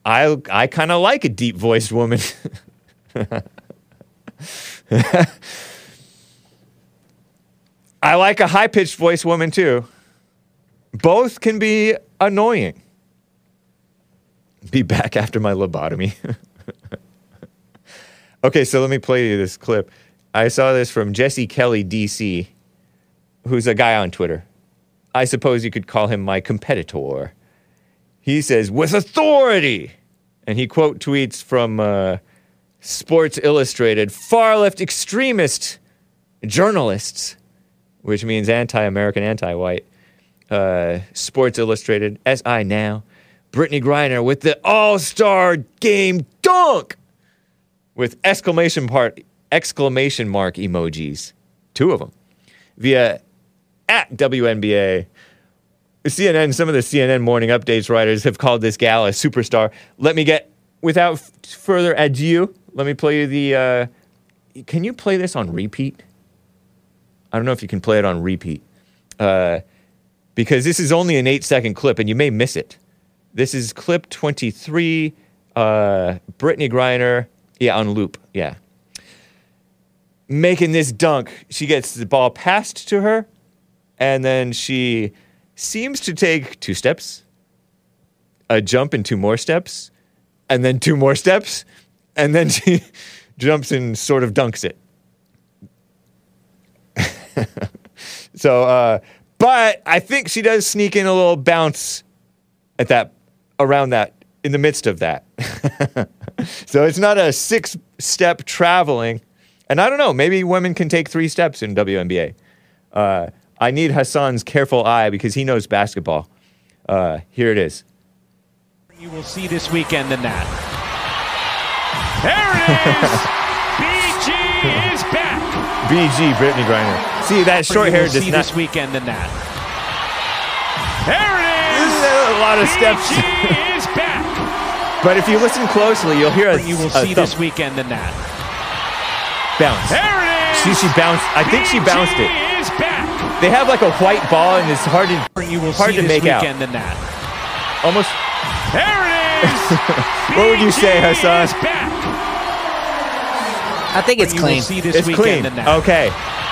I I kind of like a deep voiced woman. I like a high pitched voice woman too. Both can be annoying. Be back after my lobotomy. okay, so let me play you this clip. I saw this from Jesse Kelly, DC, who's a guy on Twitter. I suppose you could call him my competitor. He says, with authority. And he quote tweets from uh, Sports Illustrated far left extremist journalists, which means anti American, anti white. Uh, Sports Illustrated, SI Now, Brittney Griner with the All Star Game dunk with exclamation part exclamation mark emojis, two of them, via at WNBA. CNN, some of the CNN morning updates writers have called this gal a superstar. Let me get, without f- further ado, let me play you the. Uh, can you play this on repeat? I don't know if you can play it on repeat. Uh, because this is only an eight second clip and you may miss it. This is clip 23, uh, Brittney Griner, yeah, on loop, yeah. Making this dunk, she gets the ball passed to her, and then she seems to take two steps, a jump and two more steps, and then two more steps, and then she jumps and sort of dunks it. so, uh, but I think she does sneak in a little bounce at that, around that, in the midst of that. so it's not a six step traveling. And I don't know, maybe women can take three steps in WNBA. Uh, I need Hassan's careful eye because he knows basketball. Uh, here it is. You will see this weekend in that. There it is! BG is back. BG, Brittney Griner. See, that short hair will does see not. this weekend in that. There it This is! is a lot of steps. Is back. but if you listen closely, you'll hear a, You will a see thump this weekend in that. bounce. There it is! See, she bounced. I think she bounced it. Back. They have like a white ball, and it's hard to You will hard see to this make out. weekend in that. Almost. There it is! What would you say, BG Hassan? back. I think it's clean. see this It's clean. in that. Okay, There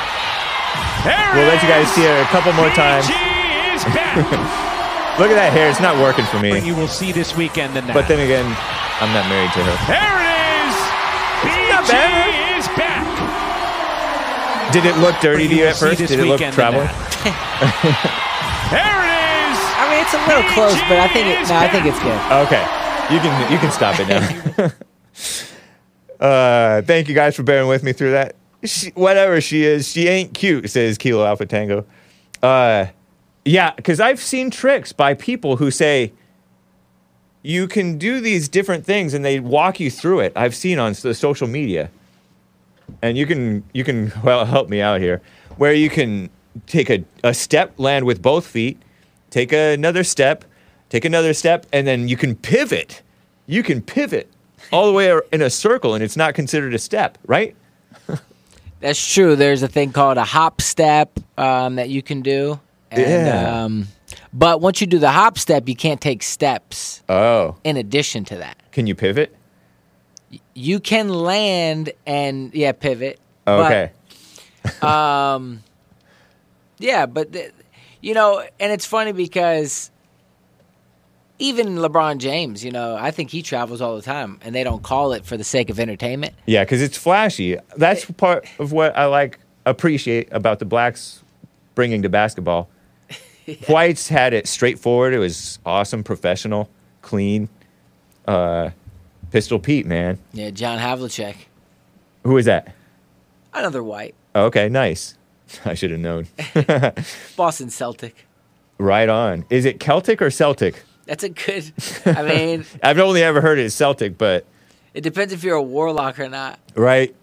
we'll let you guys is! see it a couple more times. Is back. Look at that hair; it's not working for me. you will see this weekend in that. But then again, I'm not married to her. there it is. not BG bad. is back. Did it look dirty to you at first? Did it look weekend traveling? there it is. I mean, it's a little close, but I think it, no, I think it's good. Okay, you can you can stop it now. uh, thank you guys for bearing with me through that. She, whatever she is, she ain't cute. Says Kilo Alpha Tango. Uh, yeah, because I've seen tricks by people who say you can do these different things, and they walk you through it. I've seen on the social media, and you can you can well help me out here, where you can take a, a step, land with both feet, take another step, take another step, and then you can pivot. You can pivot all the way in a circle, and it's not considered a step, right? That's true. There's a thing called a hop step um, that you can do. And, Yeah. Um, but once you do the hop step, you can't take steps Oh, in addition to that. can you pivot? You can land and yeah, pivot. Okay. But, um, yeah, but th- you know, and it's funny because even LeBron James, you know, I think he travels all the time, and they don't call it for the sake of entertainment. Yeah, because it's flashy. That's part of what I like appreciate about the blacks bringing to basketball. Whites had it straightforward. It was awesome, professional, clean. Uh, Pistol Pete, man. Yeah, John Havlicek, Who is that? another white, Oh, okay, nice. I should have known. Boston Celtic. right on. Is it Celtic or Celtic? That's a good. I mean, I've only ever heard it Celtic, but it depends if you're a warlock or not. right.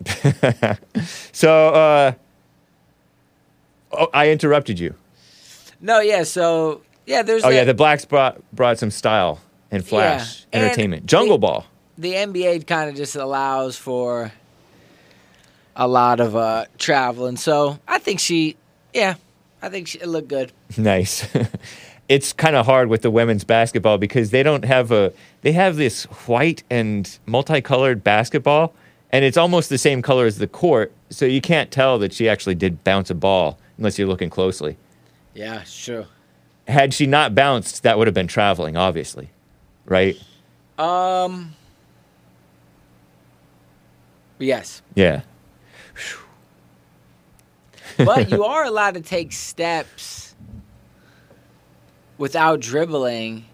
so, uh, oh, I interrupted you. No, yeah. So yeah, there's. Oh a- yeah, the blacks brought brought some style and flash Yeah, and entertainment. Jungle the- Ball. the NBA kind of just allows for a lot of uh, travel, and so I think she, yeah, I think she, it looked good. Nice. It's kind of hard with the women's basketball because they don't have a they have this white and multicolored basketball and it's almost the same color as the court, so you can't tell that she actually did bounce a ball unless you're looking closely. Yeah, true. Had she not bounced, that would have been traveling, obviously. Right? Um. Yes, Yeah. but you are allowed to take steps without dribbling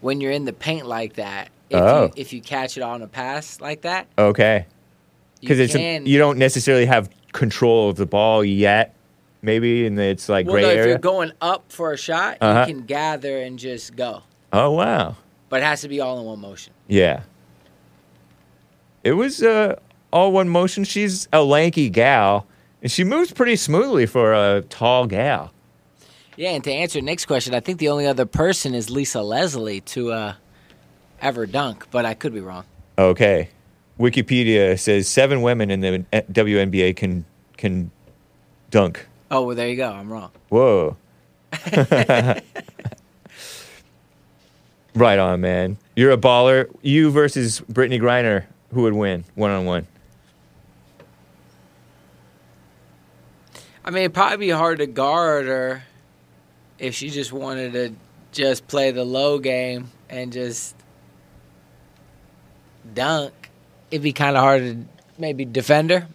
when you're in the paint like that. If Oh. you if you catch it on a pass like that, Okay. Because it's a, you don't necessarily have control of the ball yet, maybe, and it's like well, gray no, if you're going up for a shot, Uh-huh. you can gather and just go, oh wow. but it has to be all in one motion. Yeah. It was uh, all one motion. She's a lanky gal, and she moves pretty smoothly for a tall gal. Yeah, and to answer Nick's question, I think the only other person is Lisa Leslie to uh, ever dunk, but I could be wrong. Okay. Wikipedia says seven women in the WNBA can can dunk. Oh, well, there you go. I'm wrong. Whoa. right on, man. You're a baller. You versus Brittney Griner. Who would win one on one? I mean, it'd probably be hard to guard her if she just wanted to just play the low game and just dunk. It'd be kind of hard to maybe defend her.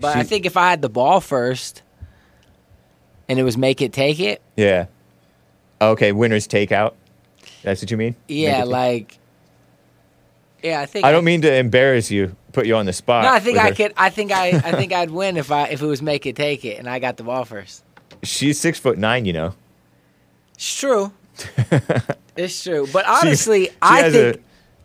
But I think if I had the ball first and it was make it, take it, Yeah. Okay, winners take out. That's what you mean? yeah, like, yeah, I think I don't mean to embarrass you, put you on the spot. No, I think I her. could. I think I. I think I'd win if I if it was make it, take it, and I got the ball first. She's six foot nine, you know. It's true. it's true. But honestly, she I has think. a,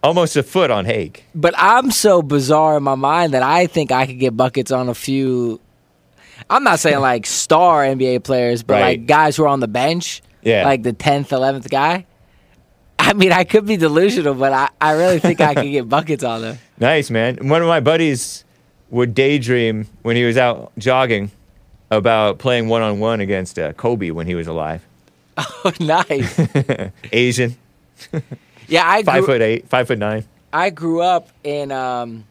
almost a foot on Hake. but I'm so bizarre in my mind that I think I could get buckets on a few. I'm not saying like star NBA players, but Right. like guys who are on the bench, Yeah. like the tenth, eleventh guy. I mean, I could be delusional, but I, I really think I could get buckets on them. Nice, man. One of my buddies would daydream when he was out jogging about playing one on one against uh, Kobe when he was alive. Oh, nice. Asian, Yeah, I five grew, foot eight, five foot nine. I grew up in um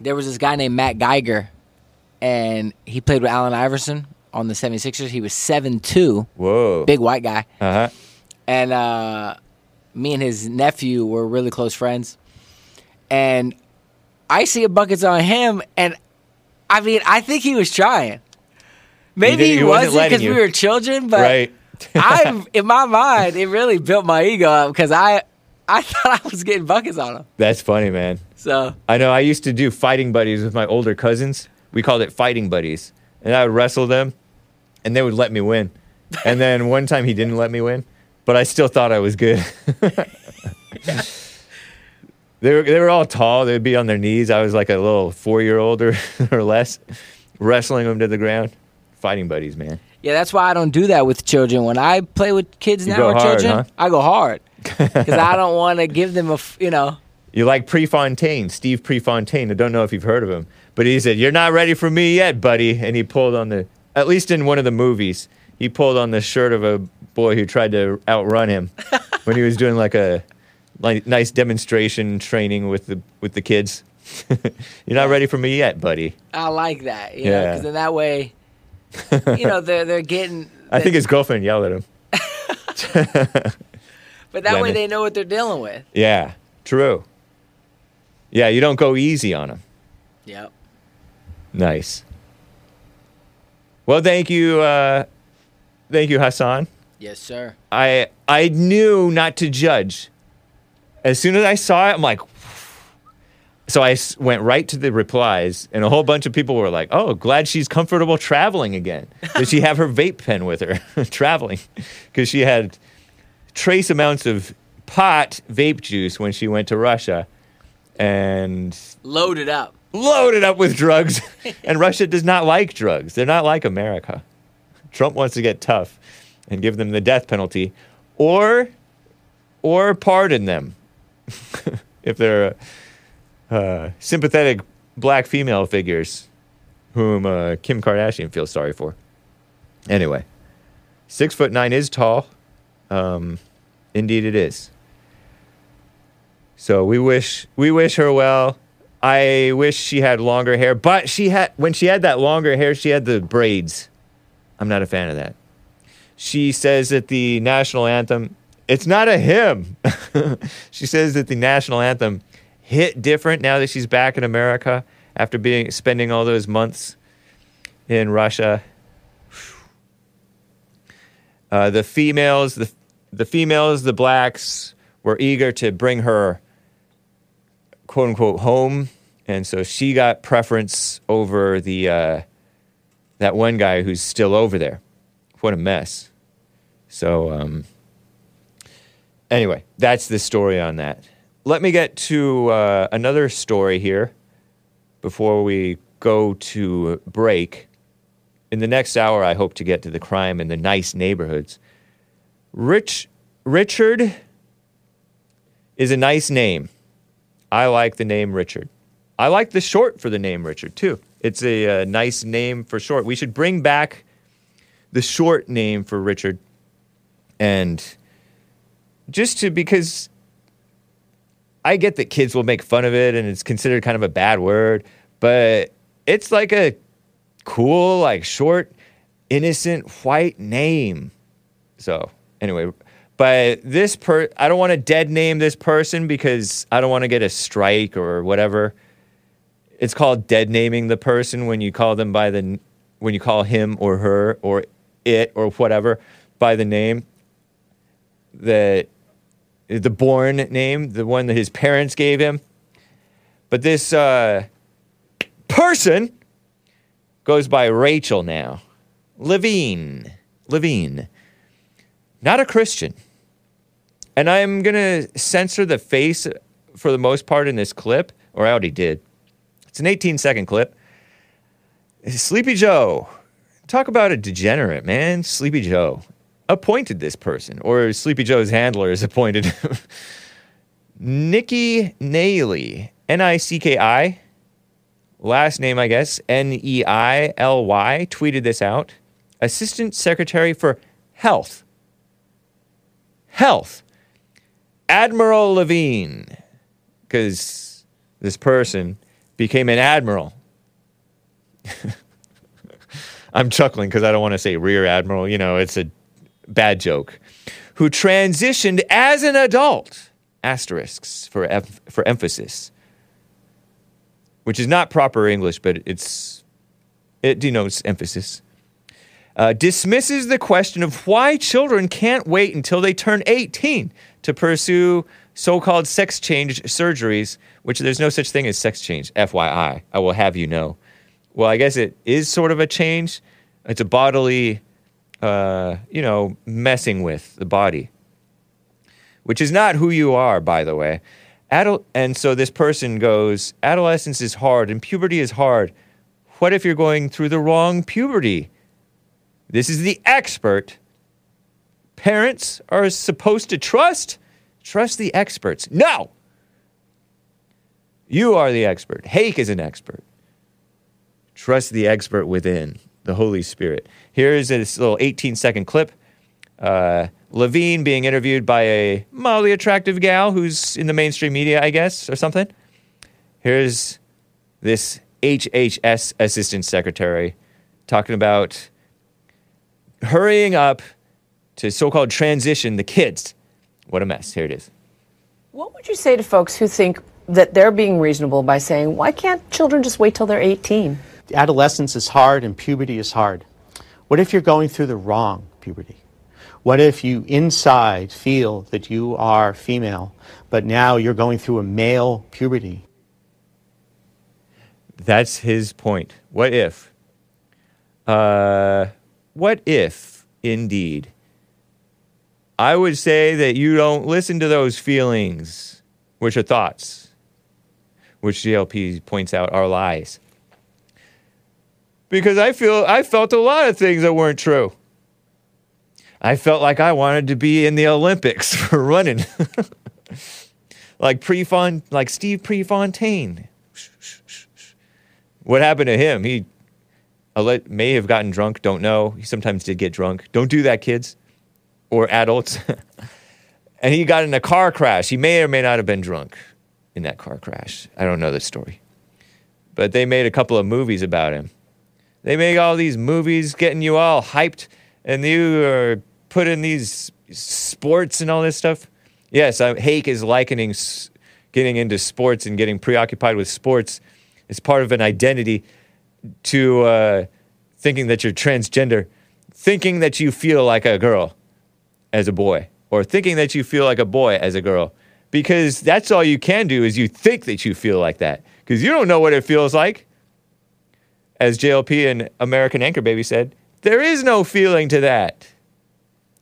there was this guy named Matt Geiger and he played with Allen Iverson on the 76ers. He was 7'2", Whoa. big white guy. Uh huh. And uh me and his nephew were really close friends. And I see a buckets on him and I mean, I think he was trying. Maybe he, he wasn't wasn't because we were children, but right. I in my mind it really built my ego up because I I thought I was getting buckets on him. That's funny, man. So I know I used to do fighting buddies with my older cousins. We called it fighting buddies. And I would wrestle them and they would let me win. And then one time he didn't let me win, but I still thought I was good. they, were, they were all tall. They'd be on their knees. I was like a little four year old or, or less, wrestling them to the ground. Fighting buddies, man. Yeah, that's why I don't do that with children. When I play with kids You now go or hard, children, huh? I go hard because I don't want to give them a f- you know. You like Prefontaine, Steve Prefontaine. I don't know if you've heard of him, but he said, "You're not ready for me yet, buddy." And he pulled on the, at least in one of the movies, he pulled on the shirt of a boy who tried to outrun him when he was doing like a like, nice demonstration training with the with the kids. You're not ready for me yet, buddy. I like that, you know, Yeah. because in that way, you know, they're they're getting. I think his girlfriend yelled at him. but that way they know what they're dealing with. Yeah, true. Yeah, you don't go easy on him. Yep. Nice. Well, thank you, uh, thank you, Hassan. Yes, sir. I I knew not to judge. As soon as I saw it, I'm like, so I went right to the replies, and a whole bunch of people were like, "Oh, glad she's comfortable traveling again. Did she have her vape pen with her traveling? Because she had trace amounts of pot vape juice when she went to Russia, and Loaded up. loaded up with drugs. and Russia does not like drugs. They're not like America. Trump wants to get tough and give them the death penalty or or pardon them if they're uh, sympathetic black female figures whom uh, Kim Kardashian feels sorry for. Anyway, six foot nine is tall. Um, indeed, it is. So we wish we wish her well. I wish she had longer hair, but she had when she had that longer hair, she had the braids. I'm not a fan of that. She says that the national anthem It's not a hymn. she says that the national anthem hit different now that she's back in America after being spending all those months in Russia. Uh, the females, the the females, the blacks were eager to bring her quote unquote home, and so she got preference over the uh, that one guy who's still over there. What a mess. So um, anyway, that's the story on that. Let me get to uh, another story here before we go to break. In the next hour, I hope to get to the crime in the nice neighborhoods. Rich Richard is a nice name. I like the name Richard. I like the short for the name Richard too. It's a, uh nice name for short. We should bring back the short name for Richard, and just to because I get that kids will make fun of it and it's considered kind of a bad word, but it's like a cool, like short, innocent white name. So anyway, but this per I don't want to dead name this person because I don't want to get a strike or whatever. It's called dead naming the person when you call them by the when you call him or her or it or whatever by the name that the born name, the one that his parents gave him. But this uh, person goes by Rachel now. Levine. Levine. Not a Christian. And I'm going to censor the face for the most part in this clip, or I already did. It's an 18 second clip. Sleepy Joe. Talk about a degenerate, man. Sleepy Joe appointed this person, or Sleepy Joe's handler is appointed. Nicki Neily, N I C K I, last name, I guess, N E I L Y, tweeted this out. Assistant Secretary for Health. Health. Admiral Levine, because this person became an admiral. I'm chuckling because I don't want to say rear admiral. You know, it's a bad joke. Who transitioned as an adult, asterisks for, em- for emphasis, which is not proper English, but it's, it denotes emphasis. Uh, dismisses the question of why children can't wait until they turn 18 to pursue so called sex change surgeries, which there's no such thing as sex change, FYI. I will have you know. Well, I guess it is sort of a change. It's a bodily, uh, you know, messing with the body, which is not who you are, by the way. Adult, and so this person goes, adolescence is hard and puberty is hard. What if you're going through the wrong puberty? This is the expert. Parents are supposed to trust. Trust the experts. No! You are the expert. Hake is an expert. Trust the expert within, the Holy Spirit. Here's this little 18 second clip. Uh, Levine being interviewed by a mildly attractive gal who's in the mainstream media, I guess, or something. Here's this HHS assistant secretary talking about hurrying up to so called transition the kids. What a mess. Here it is. What would you say to folks who think that they're being reasonable by saying, why can't children just wait till they're 18? Adolescence is hard and puberty is hard. What if you're going through the wrong puberty? What if you inside feel that you are female, but now you're going through a male puberty? That's his point. What if? Uh, what if, indeed? I would say that you don't listen to those feelings, which are thoughts, which JLP points out are lies. Because I feel I felt a lot of things that weren't true. I felt like I wanted to be in the Olympics for running, like Prefont, like Steve Prefontaine. What happened to him? He may have gotten drunk. Don't know. He sometimes did get drunk. Don't do that, kids or adults. and he got in a car crash. He may or may not have been drunk in that car crash. I don't know the story. But they made a couple of movies about him. They make all these movies getting you all hyped, and you are put in these sports and all this stuff. Yes, I, Hake is likening getting into sports and getting preoccupied with sports as part of an identity to uh, thinking that you're transgender, thinking that you feel like a girl as a boy, or thinking that you feel like a boy as a girl, because that's all you can do is you think that you feel like that, because you don't know what it feels like. As JLP and American Anchor Baby said, there is no feeling to that.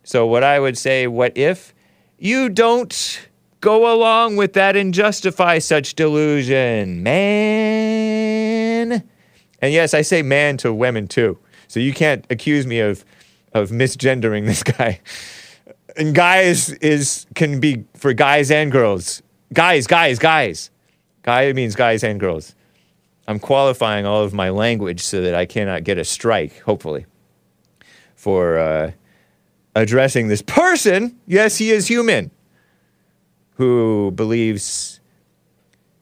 So, what I would say, what if you don't go along with that and justify such delusion, man? And yes, I say man to women too. So you can't accuse me of of misgendering this guy. And guys is can be for guys and girls. Guys, guys, guys. Guy means guys and girls. I'm qualifying all of my language so that I cannot get a strike, hopefully, for uh, addressing this person. Yes, he is human, who believes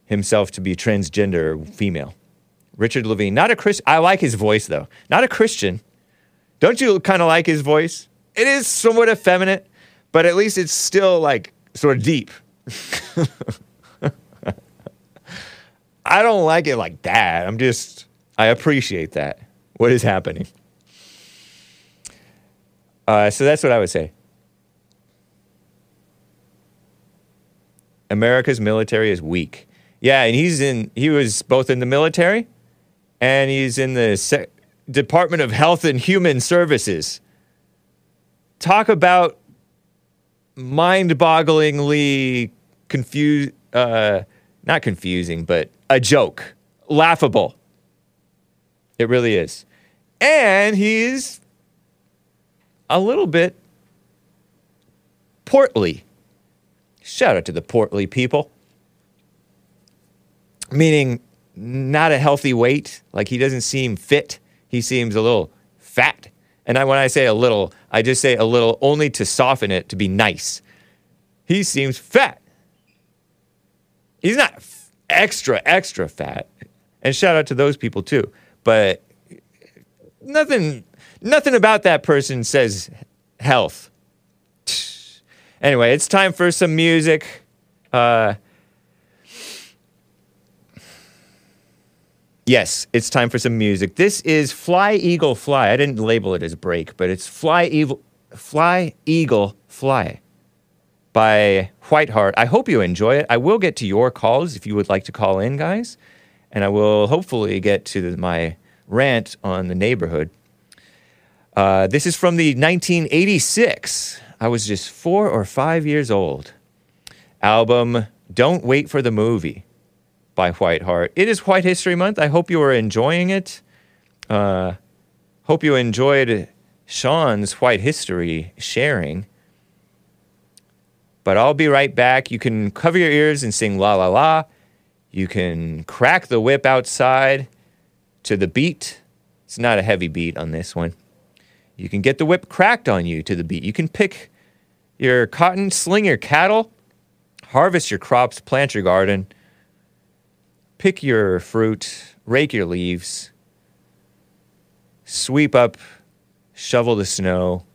himself to be transgender female. Richard Levine, not a Christian. I like his voice though. Not a Christian. Don't you kind of like his voice? It is somewhat effeminate, but at least it's still like sort of deep. I don't like it like that. I'm just, I appreciate that. What is happening? Uh, so that's what I would say. America's military is weak. Yeah, and he's in. He was both in the military, and he's in the Se- Department of Health and Human Services. Talk about mind-bogglingly confused. Uh, not confusing, but a joke, laughable. It really is, and he's a little bit portly. Shout out to the portly people. Meaning, not a healthy weight. Like he doesn't seem fit. He seems a little fat. And I, when I say a little, I just say a little only to soften it to be nice. He seems fat. He's not f- extra, extra fat. And shout out to those people too. But nothing, nothing about that person says health. Anyway, it's time for some music. Uh, yes, it's time for some music. This is Fly Eagle Fly. I didn't label it as break, but it's Fly Eagle, Fly Eagle Fly by Whiteheart. I hope you enjoy it. I will get to your calls if you would like to call in, guys, and I will hopefully get to my rant on the neighborhood. Uh, this is from the 1986. I was just four or five years old. Album Don't Wait for the Movie by Whiteheart. It is White History Month. I hope you are enjoying it. Uh, hope you enjoyed Sean's White History sharing. But I'll be right back. You can cover your ears and sing La La La. You can crack the whip outside to the beat. It's not a heavy beat on this one. You can get the whip cracked on you to the beat. You can pick your cotton, sling your cattle, harvest your crops, plant your garden, pick your fruit, rake your leaves, sweep up, shovel the snow.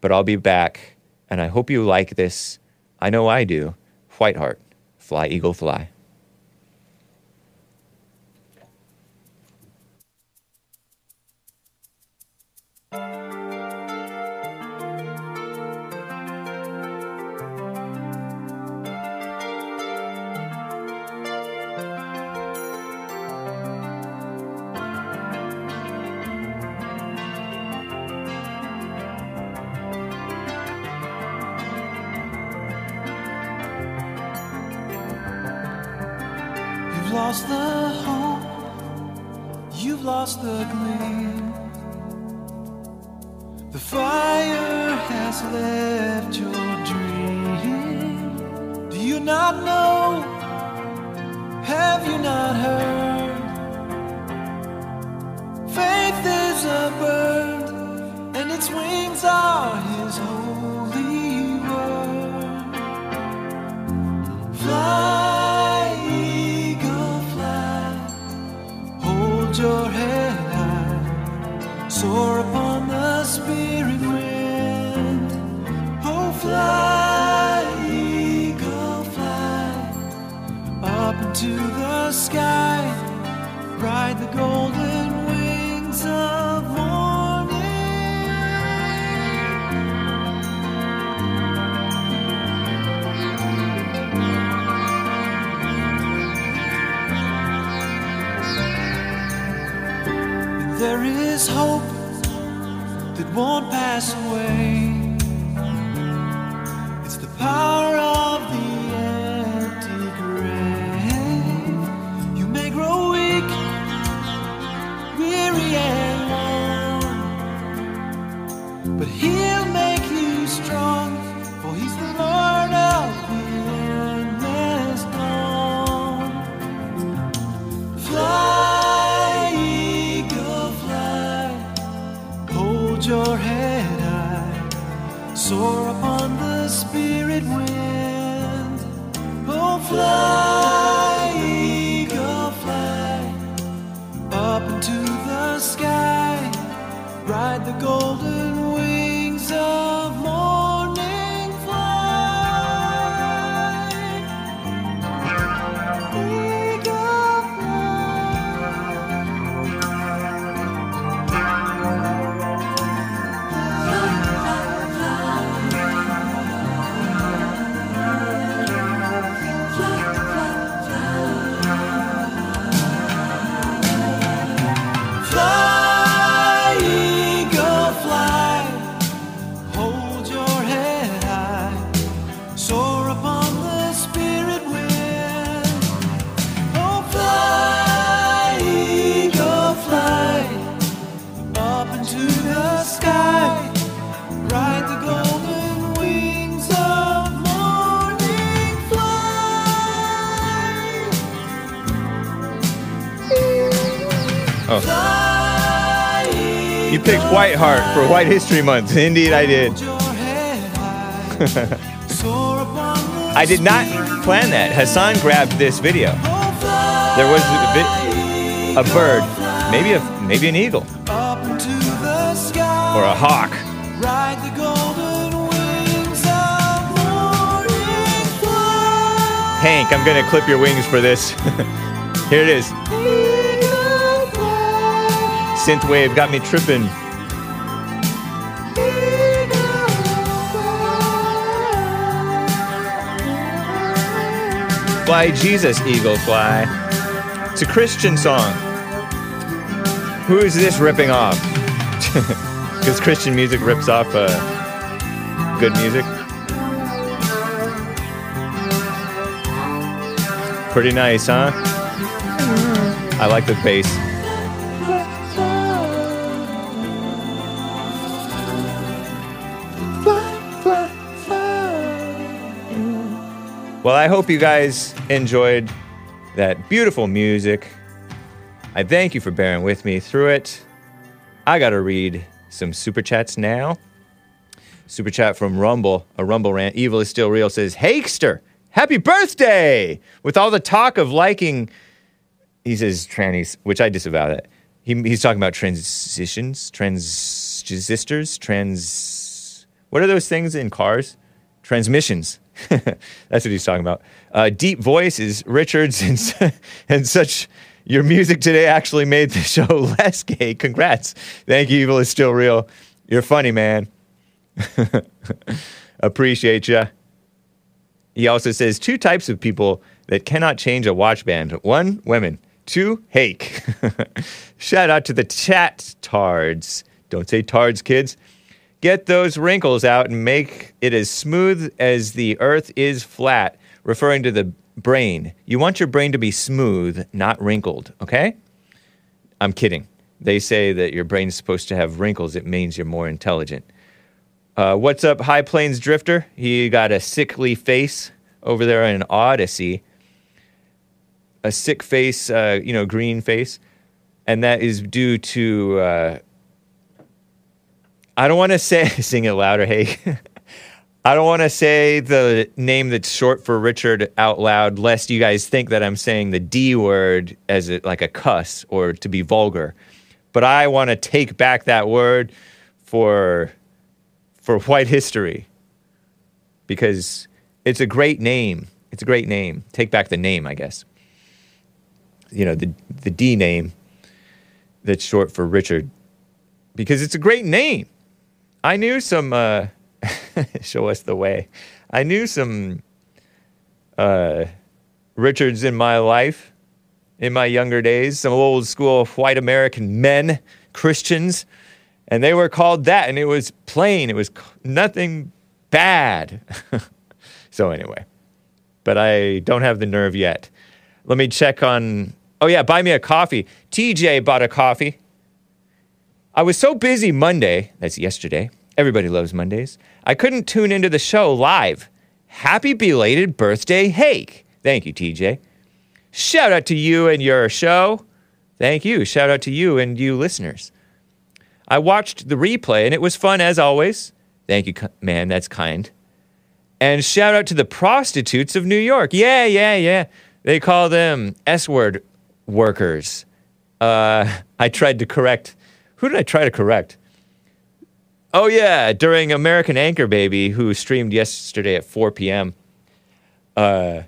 But I'll be back, and I hope you like this. I know I do. Whiteheart, Fly Eagle Fly. Lost the gleam. The fire has left your dream. Do you not know? Have you not heard? Faith is a bird, and its wings are Soar upon the spirit wind. Oh, fly, eagle, fly up into the sky. Ride the golden wings of there is hope won't pass away. It's the power Whiteheart for White History Month. Indeed, I did. I did not plan that. Hassan grabbed this video. There was a, a bird, maybe a maybe an eagle or a hawk. Hank, I'm gonna clip your wings for this. Here it is. Synthwave got me tripping. Fly Jesus, eagle fly. It's a Christian song. Who is this ripping off? Because Christian music rips off uh, good music. Pretty nice, huh? I like the bass. Well, I hope you guys enjoyed that beautiful music. I thank you for bearing with me through it. I got to read some super chats now. Super chat from Rumble, a Rumble rant. Evil is still real says, Hakester, happy birthday! With all the talk of liking, he says trannies, which I disavow that. He, he's talking about transitions, transistors, trans. What are those things in cars? Transmissions. That's what he's talking about. Uh, deep voices, Richards, and, and such. Your music today actually made the show less gay. Congrats. Thank you, Evil is still real. You're funny, man. Appreciate ya. He also says two types of people that cannot change a watch band. One, women. Two, hake. Shout out to the chat tards. Don't say tards, kids. Get those wrinkles out and make it as smooth as the earth is flat, referring to the brain. You want your brain to be smooth, not wrinkled, okay? I'm kidding. They say that your brain's supposed to have wrinkles, it means you're more intelligent. Uh, what's up, High Plains Drifter? He got a sickly face over there in Odysee. A sick face, uh, you know, green face. And that is due to, uh, I don't want to say, sing it louder, hey. I don't want to say the name that's short for Richard out loud, lest you guys think that I'm saying the D word as a, like a cuss or to be vulgar. But I want to take back that word for for white history because it's a great name. It's a great name. Take back the name, I guess. you know, the the D name that's short for Richard because it's a great name. I knew some uh show us the way. I knew some uh Richards in my life in my younger days, some old school white American men, Christians, and they were called that and it was plain, it was nothing bad. so anyway, but I don't have the nerve yet. Let me check on Oh yeah, buy me a coffee. TJ bought a coffee. I was so busy Monday, that's yesterday. Everybody loves Mondays. I couldn't tune into the show live. Happy belated birthday, Hake. Thank you, TJ. Shout out to you and your show. Thank you. Shout out to you and you listeners. I watched the replay and it was fun as always. Thank you, man. That's kind. And shout out to the prostitutes of New York. Yeah, yeah, yeah. They call them S word workers. Uh, I tried to correct. Who did I try to correct? Oh, yeah, during American Anchor Baby, who streamed yesterday at 4 p.m. Uh,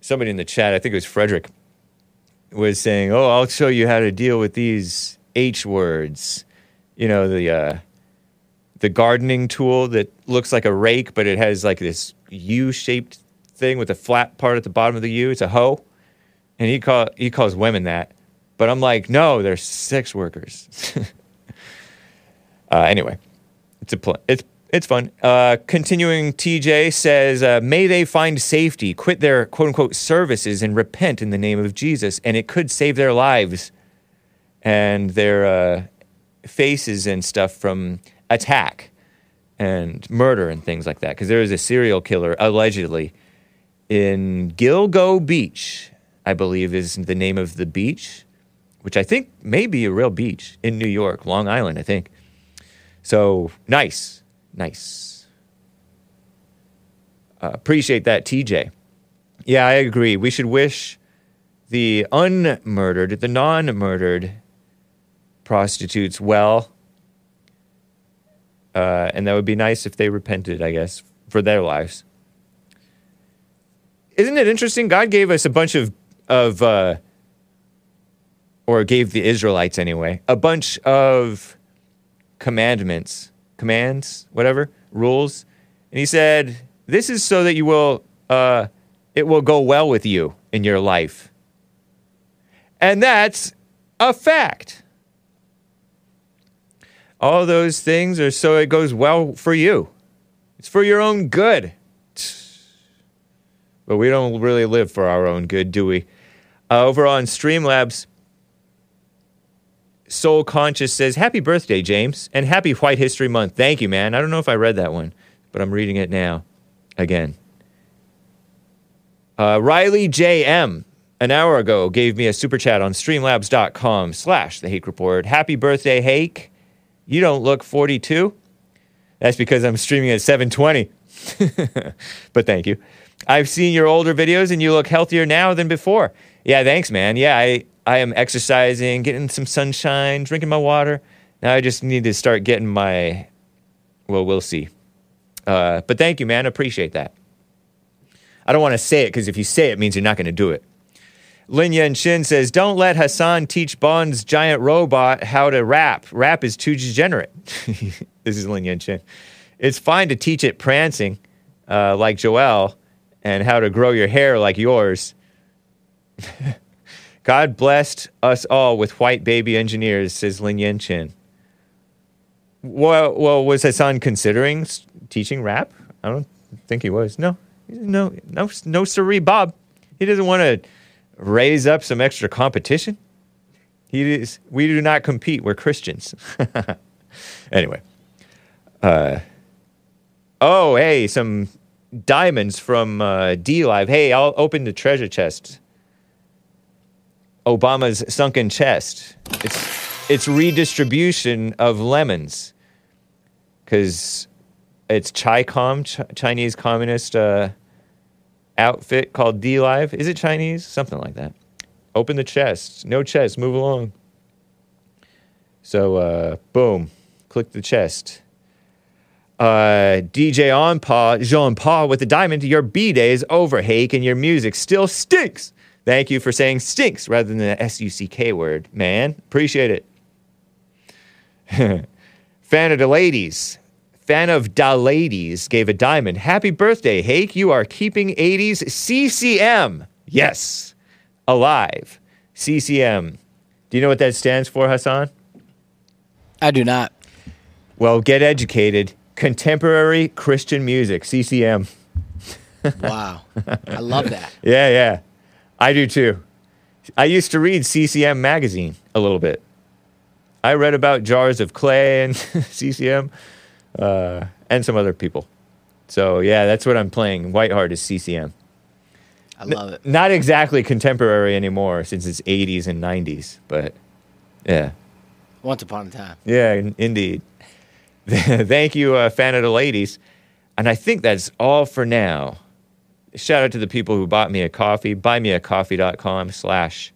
somebody in the chat, I think it was Frederick, was saying, Oh, I'll show you how to deal with these H words. You know, the. Uh, the gardening tool that looks like a rake, but it has like this U-shaped thing with a flat part at the bottom of the U. It's a hoe, and he call he calls women that, but I'm like, no, they're sex workers. uh, anyway, it's a pl- it's it's fun. Uh, continuing, TJ says, uh, "May they find safety, quit their quote unquote services, and repent in the name of Jesus, and it could save their lives and their uh, faces and stuff from attack and murder and things like that. Because there is a serial killer allegedly in Gilgo Beach, I believe is the name of the beach, which I think may be a real beach in New York, Long Island, I think. So nice, nice. Uh, appreciate that, TJ. Yeah, I agree. We should wish the unmurdered, the non murdered prostitutes well. Uh, and that would be nice if they repented, I guess, for their lives. Isn't it interesting? God gave us a bunch of, of uh, or gave the Israelites anyway, a bunch of commandments, commands, whatever, rules. And he said, This is so that you will, uh, it will go well with you in your life. And that's a fact. All those things are so it goes well for you. It's for your own good. But we don't really live for our own good, do we? Uh, over on Streamlabs, Soul Conscious says, Happy birthday, James, and happy White History Month. Thank you, man. I don't know if I read that one, but I'm reading it now again. Uh, Riley J.M. an hour ago gave me a super chat on streamlabs.com slash the Hake Report. Happy birthday, Hake. You don't look 42. That's because I'm streaming at 720. but thank you. I've seen your older videos and you look healthier now than before. Yeah, thanks, man. Yeah, I, I am exercising, getting some sunshine, drinking my water. Now I just need to start getting my, well, we'll see. Uh, but thank you, man. Appreciate that. I don't want to say it because if you say it, it means you're not going to do it. Lin Yen Shin says, Don't let Hassan teach Bond's giant robot how to rap. Rap is too degenerate. this is Lin Yen Shin. It's fine to teach it prancing, uh, like Joel, and how to grow your hair like yours. God blessed us all with white baby engineers, says Lin Yen Chin. Well, well, was Hassan considering teaching rap? I don't think he was. No, no, no, no, siree, Bob. He doesn't want to raise up some extra competition. He is. We do not compete. We're Christians. anyway. Uh, oh, hey, some diamonds from uh, DLive. Hey, I'll open the treasure chest. Obama's sunken chest. It's it's redistribution of lemons because it's Chicom, Ch- Chinese communist uh, outfit called DLive. Is it Chinese? Something like that. Open the chest. No chest. Move along. So, uh, boom. Click the chest. Uh, DJ on paw, Jean Paul with the diamond. Your B day is over, Hake, and your music still stinks. Thank you for saying stinks rather than the S U C K word, man. Appreciate it. Fan of the ladies. Fan of da ladies gave a diamond. Happy birthday, Hake. You are keeping 80s CCM. Yes. Alive. CCM. Do you know what that stands for, Hassan? I do not. Well, get educated. Contemporary Christian music, CCM. Wow. I love that. Yeah, yeah. I do too. I used to read CCM magazine a little bit. I read about jars of clay and CCM uh, and some other people. So, yeah, that's what I'm playing. Whiteheart is CCM. I love it. Not exactly contemporary anymore since it's 80s and 90s, but yeah. Once upon a time. Yeah, in- indeed. Thank you, uh, fan of the ladies. And I think that's all for now. Shout out to the people who bought me a coffee. Buymeacoffee.com slash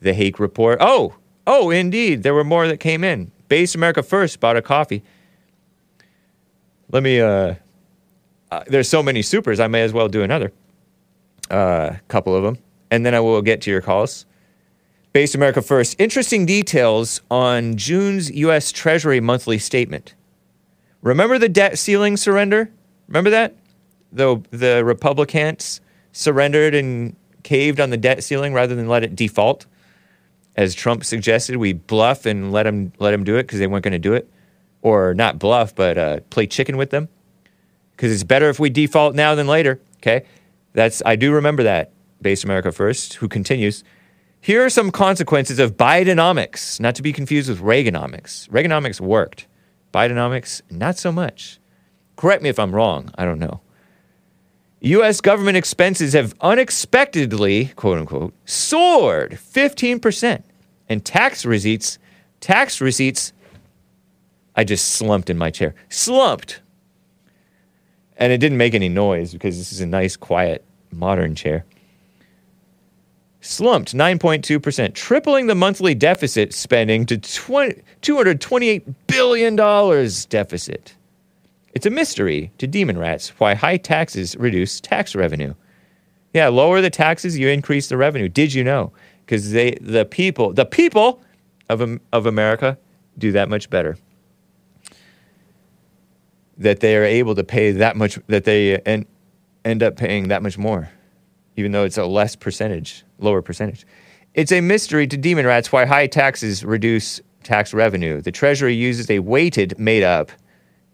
the Hake Report. Oh, oh, indeed. There were more that came in. Base America First bought a coffee. Let me, uh, uh, there's so many supers, I may as well do another. Uh, couple of them. And then I will get to your calls. Base America First. Interesting details on June's U.S. Treasury monthly statement. Remember the debt ceiling surrender? Remember that? The, the Republicans surrendered and caved on the debt ceiling rather than let it default. As Trump suggested, we bluff and let them let him do it because they weren't going to do it. Or not bluff, but uh, play chicken with them. Because it's better if we default now than later. Okay? That's, I do remember that. Base America First, who continues. Here are some consequences of Bidenomics, not to be confused with Reaganomics. Reaganomics worked. Bidenomics, not so much. Correct me if I'm wrong. I don't know. U.S. government expenses have unexpectedly, quote unquote, soared 15%. And tax receipts, tax receipts, I just slumped in my chair. Slumped. And it didn't make any noise because this is a nice, quiet, modern chair slumped 9.2%, tripling the monthly deficit spending to $228 billion deficit. It's a mystery to demon rats why high taxes reduce tax revenue. Yeah, lower the taxes, you increase the revenue. Did you know? Because they, the people, the people of, of America do that much better. That they are able to pay that much, that they en- end up paying that much more, even though it's a less percentage lower percentage. It's a mystery to demon rats why high taxes reduce tax revenue. The Treasury uses a weighted, made up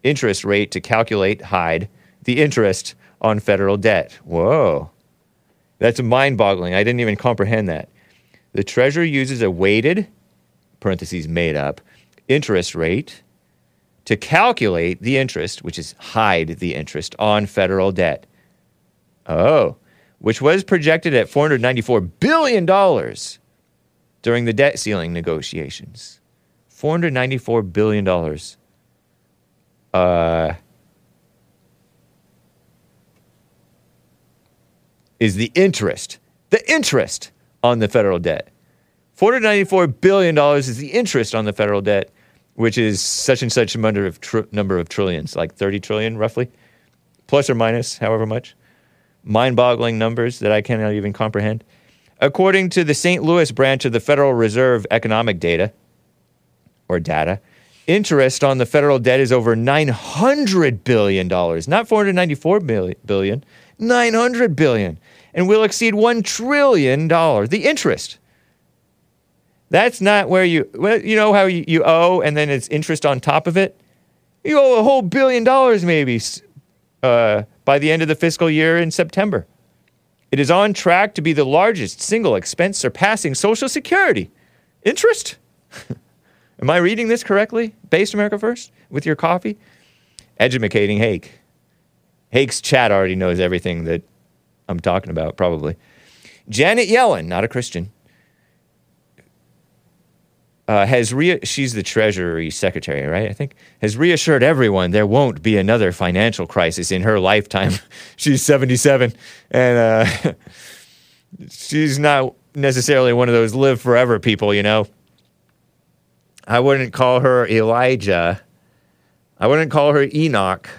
interest rate to calculate, hide the interest on federal debt. Whoa. That's mind boggling. I didn't even comprehend that. The Treasury uses a weighted, parentheses, made up, interest rate to calculate the interest, which is hide the interest on federal debt. Oh which was projected at $494 billion during the debt ceiling negotiations. $494 billion. Uh, is the interest, the interest on the federal debt. $494 billion is the interest on the federal debt, which is such and such number of, tr- number of trillions, like 30 trillion roughly, plus or minus however much mind boggling numbers that I cannot even comprehend. According to the St. Louis branch of the Federal Reserve economic data, or data, interest on the federal debt is over $900 billion, not $494 billion, $900 billion, and will exceed $1 trillion. The interest. That's not where you, well, you know how you, you owe and then it's interest on top of it? You owe a whole billion dollars maybe uh, by the end of the fiscal year in September. It is on track to be the largest single expense surpassing Social Security. Interest? Am I reading this correctly? Based America First with your coffee? Educating Hake. Hake's chat already knows everything that I'm talking about, probably. Janet Yellen, not a Christian, uh, has re- she's the Treasury Secretary, right? I think has reassured everyone there won't be another financial crisis in her lifetime. she's 77, and uh, she's not necessarily one of those live forever people, you know. I wouldn't call her Elijah. I wouldn't call her Enoch,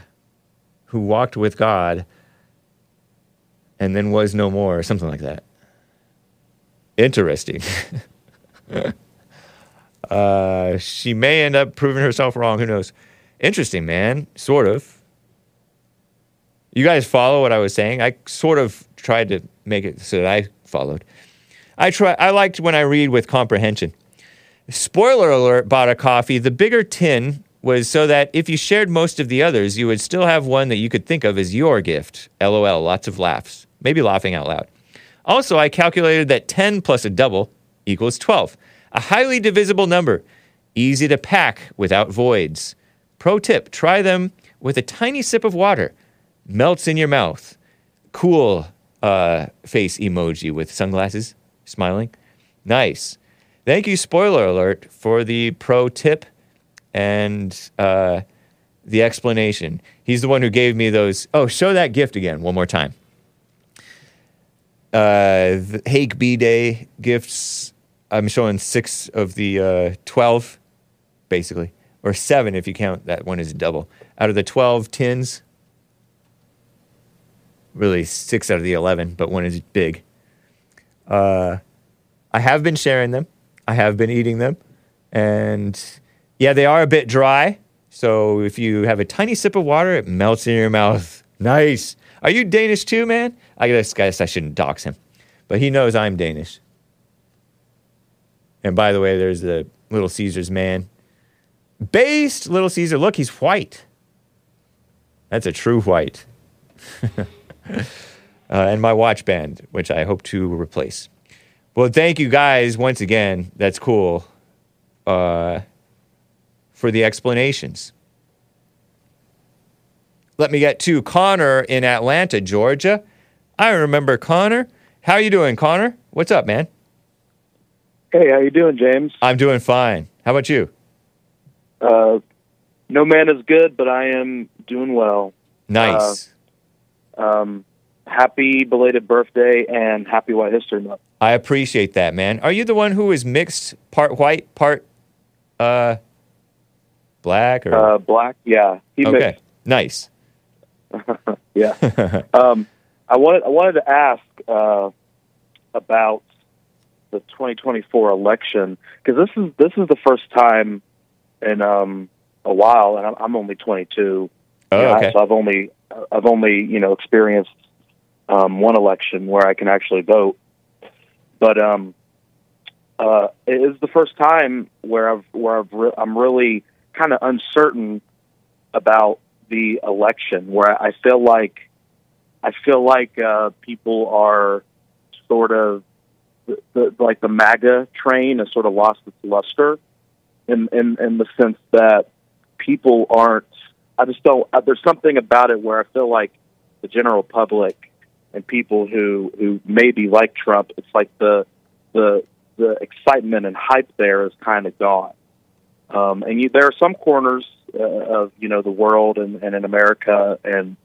who walked with God and then was no more, or something like that. Interesting. uh, she may end up proving herself wrong. Who knows? Interesting, man. Sort of. You guys follow what I was saying? I sort of tried to make it so that I followed. I try. I liked when I read with comprehension. Spoiler alert: bought a coffee. The bigger tin was so that if you shared most of the others, you would still have one that you could think of as your gift. LOL. Lots of laughs. Maybe laughing out loud. Also, I calculated that 10 plus a double equals 12, a highly divisible number, easy to pack without voids. Pro tip try them with a tiny sip of water, melts in your mouth. Cool uh, face emoji with sunglasses, smiling. Nice. Thank you, spoiler alert, for the pro tip and uh, the explanation. He's the one who gave me those. Oh, show that gift again one more time uh, the Hake B Day gifts. I'm showing six of the uh, 12, basically, or seven if you count that one as a double. Out of the 12 tins, really six out of the 11, but one is big. Uh, I have been sharing them, I have been eating them, and yeah, they are a bit dry. So if you have a tiny sip of water, it melts in your mouth. Nice. Are you Danish too, man? I guess, guess I shouldn't dox him, but he knows I'm Danish. And by the way, there's the Little Caesars man. Based Little Caesar. Look, he's white. That's a true white. uh, and my watch band, which I hope to replace. Well, thank you guys once again. That's cool. Uh, for the explanations. Let me get to Connor in Atlanta, Georgia. I remember Connor. How you doing, Connor? What's up, man? Hey, how you doing, James? I'm doing fine. How about you? Uh, no man is good, but I am doing well. Nice. Um, happy belated birthday and happy White History Month. I appreciate that, man. Are you the one who is mixed, part white, part uh, black? Or Uh, black, yeah. He okay, mixed- nice. yeah. um, I wanted I wanted to ask uh, about the 2024 election because this is this is the first time in um, a while, and I'm, I'm only 22. Oh, Yeah, okay. So I've only I've only you know experienced um, one election where I can actually vote, but um, uh, it is the first time where I've where I've re- I'm really kind of uncertain about the election, where I feel like I feel like uh, people are sort of the, the, like the MAGA train has sort of lost its luster, in in in the sense that people aren't. I just don't. uh, There's something about it where I feel like the general public and people who who maybe like Trump, it's like the the the excitement and hype there is kind of gone. Um, and you, there are some corners uh, of you know the world and, and in America and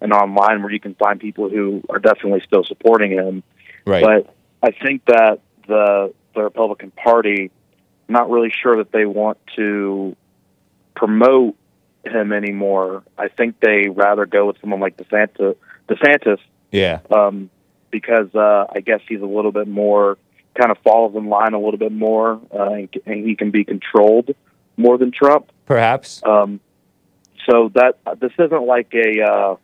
and online where you can find people who are definitely still supporting him. Right. But I think that the the Republican Party, I'm not really sure that they want to promote him anymore. I think they rather go with someone like DeSantis, DeSantis Yeah. um, because uh, I guess he's a little bit more kind of falls in line a little bit more, uh, and, and he can be controlled more than Trump. Perhaps. Um, so that this isn't like a uh,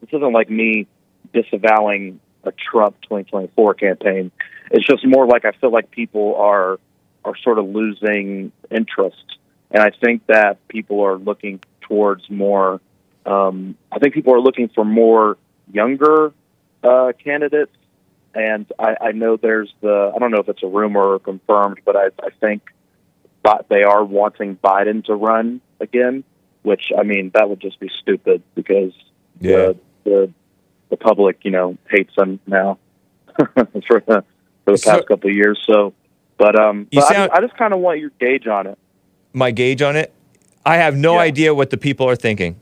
this isn't like me disavowing a Trump 2024 campaign. It's just more like I feel like people are are sort of losing interest, and I think that people are looking towards more. Um, I think people are looking for more younger uh, candidates, and I, I know there's the I don't know if it's a rumor or confirmed, but I, I think but they are wanting Biden to run again, which I mean that would just be stupid because Yeah. the, the the public you know hates him now for the for the So- past couple of years. So, but um, but sound- I, I just kind of want your gauge on it. my gauge on it. I have no Yeah. idea what the people are thinking.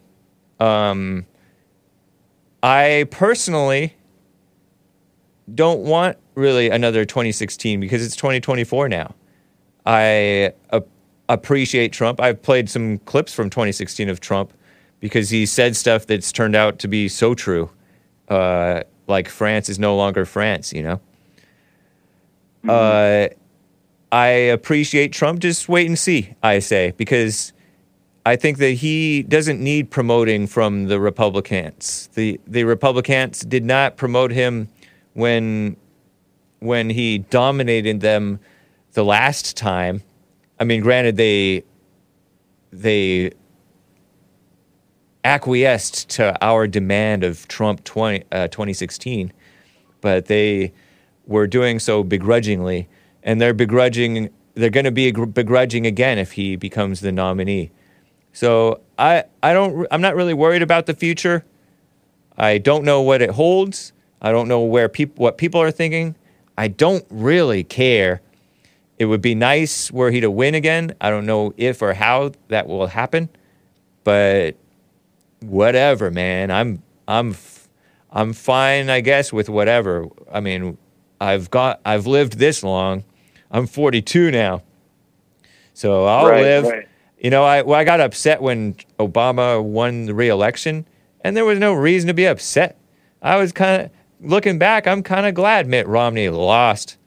Um, I personally don't want really another 2016 because it's 2024 now. I uh, appreciate Trump. I've played some clips from 2016 of Trump because he said stuff that's turned out to be so true. Uh, like France is no longer France, you know? Uh, I appreciate Trump. Just wait and see, I say, because I think that he doesn't need promoting from the Republicans. The the Republicans did not promote him when when he dominated them the last time. I mean, granted they they acquiesced to our demand of Trump 20, uh, 2016, but they were doing so begrudgingly, and they're begrudging. They're going to be begrudging again if he becomes the nominee. So I I don't I'm not really worried about the future. I don't know what it holds. I don't know where people what people are thinking. I don't really care. It would be nice were he to win again. I don't know if or how that will happen, but whatever, man. I'm I'm I'm fine, I guess, with whatever. I mean, I've got I've lived this long. I'm 42 now, so I'll Right, live. right. You know, I well, I got upset when Obama won the re-election, and there was no reason to be upset. I was kind of looking back. I'm kind of glad Mitt Romney lost.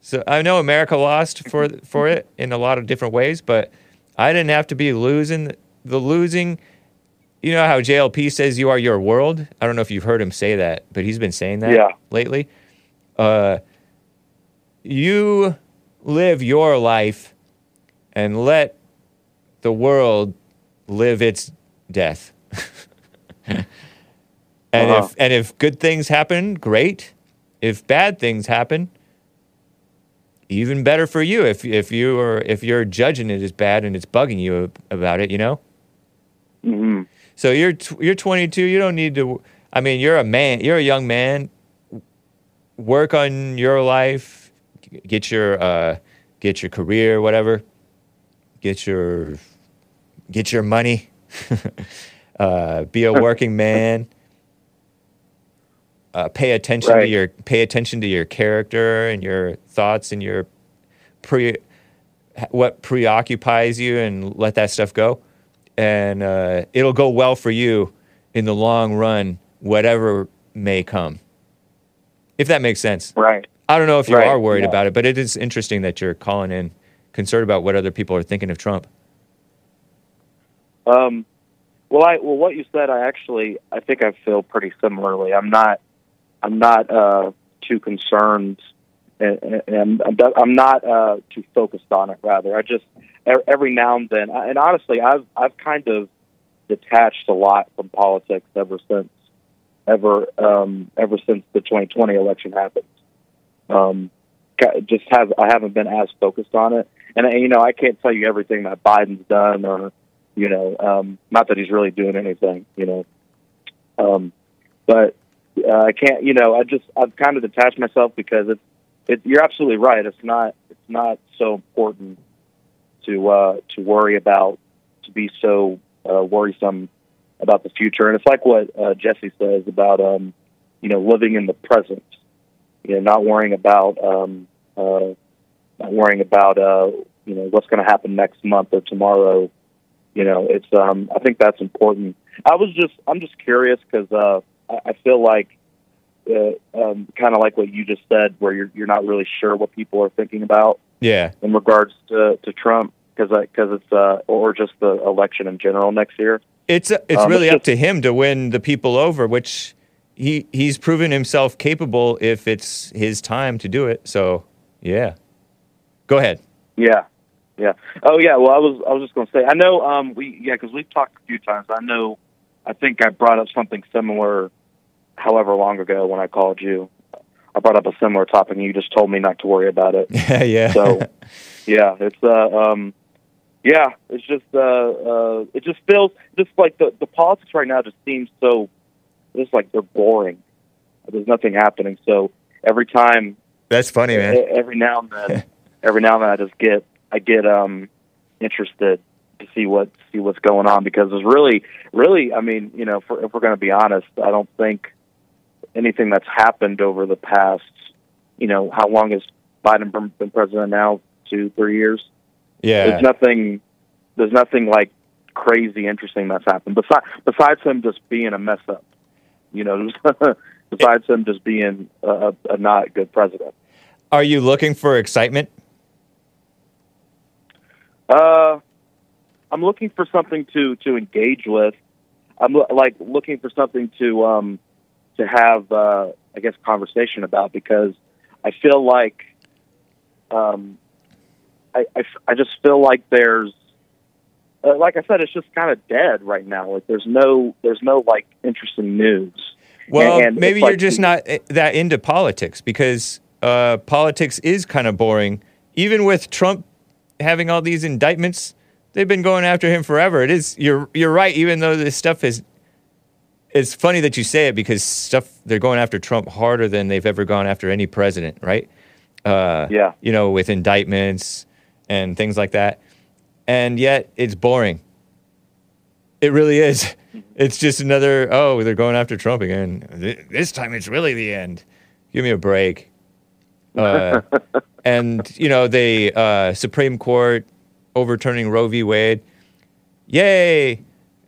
So I know America lost for for it in a lot of different ways, but I didn't have to be losing. The losing, you know how JLP says you are your world. I don't know if you've heard him say that, but he's been saying that Yeah. lately. Uh, you live your life and let the world live its death. and Uh-huh. if and if good things happen, great. If bad things happen, even better for you. If if you are if you're judging it as bad and it's bugging you about it, you know. hmm So you're you're 22. You don't need to. I mean, you're a man. You're a young man. Work on your life. Get your uh, get your career, whatever. Get your get your money. uh, be a working man. Uh, pay attention to your pay attention to your character and your thoughts and your pre what preoccupies you and let that stuff go and uh, it'll go well for you in the long run whatever may come if that makes sense Right. i don't know if you Right, are worried yeah. about it but it is interesting that you're calling in concerned about what other people are thinking of trump Um, well, I well, what you said, I actually, I think I feel pretty similarly. I'm not, I'm not uh, too concerned, and, and I'm, not uh, too focused on it. Rather, I just every now and then, and honestly, I've I've kind of detached a lot from politics ever since, ever um, ever since the 2020 election happened. Um, just have I haven't been as focused on it, and you know, I can't tell you everything that Biden's done or you know, um, not that he's really doing anything, you know. Um, but uh, I can't, you know, I just I've kind of detached myself because it's it, you're absolutely right. It's not it's not so important to uh, to worry about to be so uh, worrisome about the future. And it's like what uh, Jesse says about um, you know living in the present, you know, not worrying about um, uh, not worrying about uh, you know what's going to happen next month or tomorrow you know it's um i think that's important. I was just i'm just curious because uh I, I feel like uh, um kind of like what you just said where you're you're not really sure what people are thinking about yeah. in regards to to trump because because it's uh or just the election in general next year. It's uh, it's Um, really it's up to him to win the people over which he he's proven himself capable if it's his time to do it so yeah. Go ahead. Yeah, yeah. Oh, yeah. Well, I was I was just going to say, I know um we yeah because we've talked a few times. I know, I think I brought up something similar, however long ago when I called you. I brought up a similar topic, and you just told me not to worry about it. yeah yeah So, yeah, it's uh um, yeah, it's just uh uh it just feels just like the the politics right now just seems so just like they're boring. There's nothing happening. So every time that's funny man every now and then every now and then I just get I get um interested to see what see what's going on because it's really really I mean you know for, if we're going to be honest I don't think anything that's happened over the past you know how long has Biden been been president now? Two three years? Yeah. There's nothing there's nothing like crazy interesting that's happened besides besides him just being a mess up you know besides him just being a, a not good president. Are you looking for excitement? Uh, I'm looking for something to to engage with. I'm lo- like looking for something to um to have uh, I guess conversation about because I feel like um I I, I just feel like there's uh, like I said it's just kind of dead right now. Like there's no there's no like interesting news. Well, And maybe you're like just not eh, that into politics because uh, politics is kind of boring. Even with Trump having all these indictments, they've been going after him forever. It is you're you're right. Even though this stuff is, it's funny that you say it because stuff they're going after Trump harder than they've ever gone after any president, right? Uh, Yeah. You know, with indictments and things like that, and yet it's boring. It really is. It's just another, oh, they're going after Trump again. This time it's really the end. Give me a break. Uh, and, you know, the uh, Supreme Court overturning Roe v. Wade. Yay!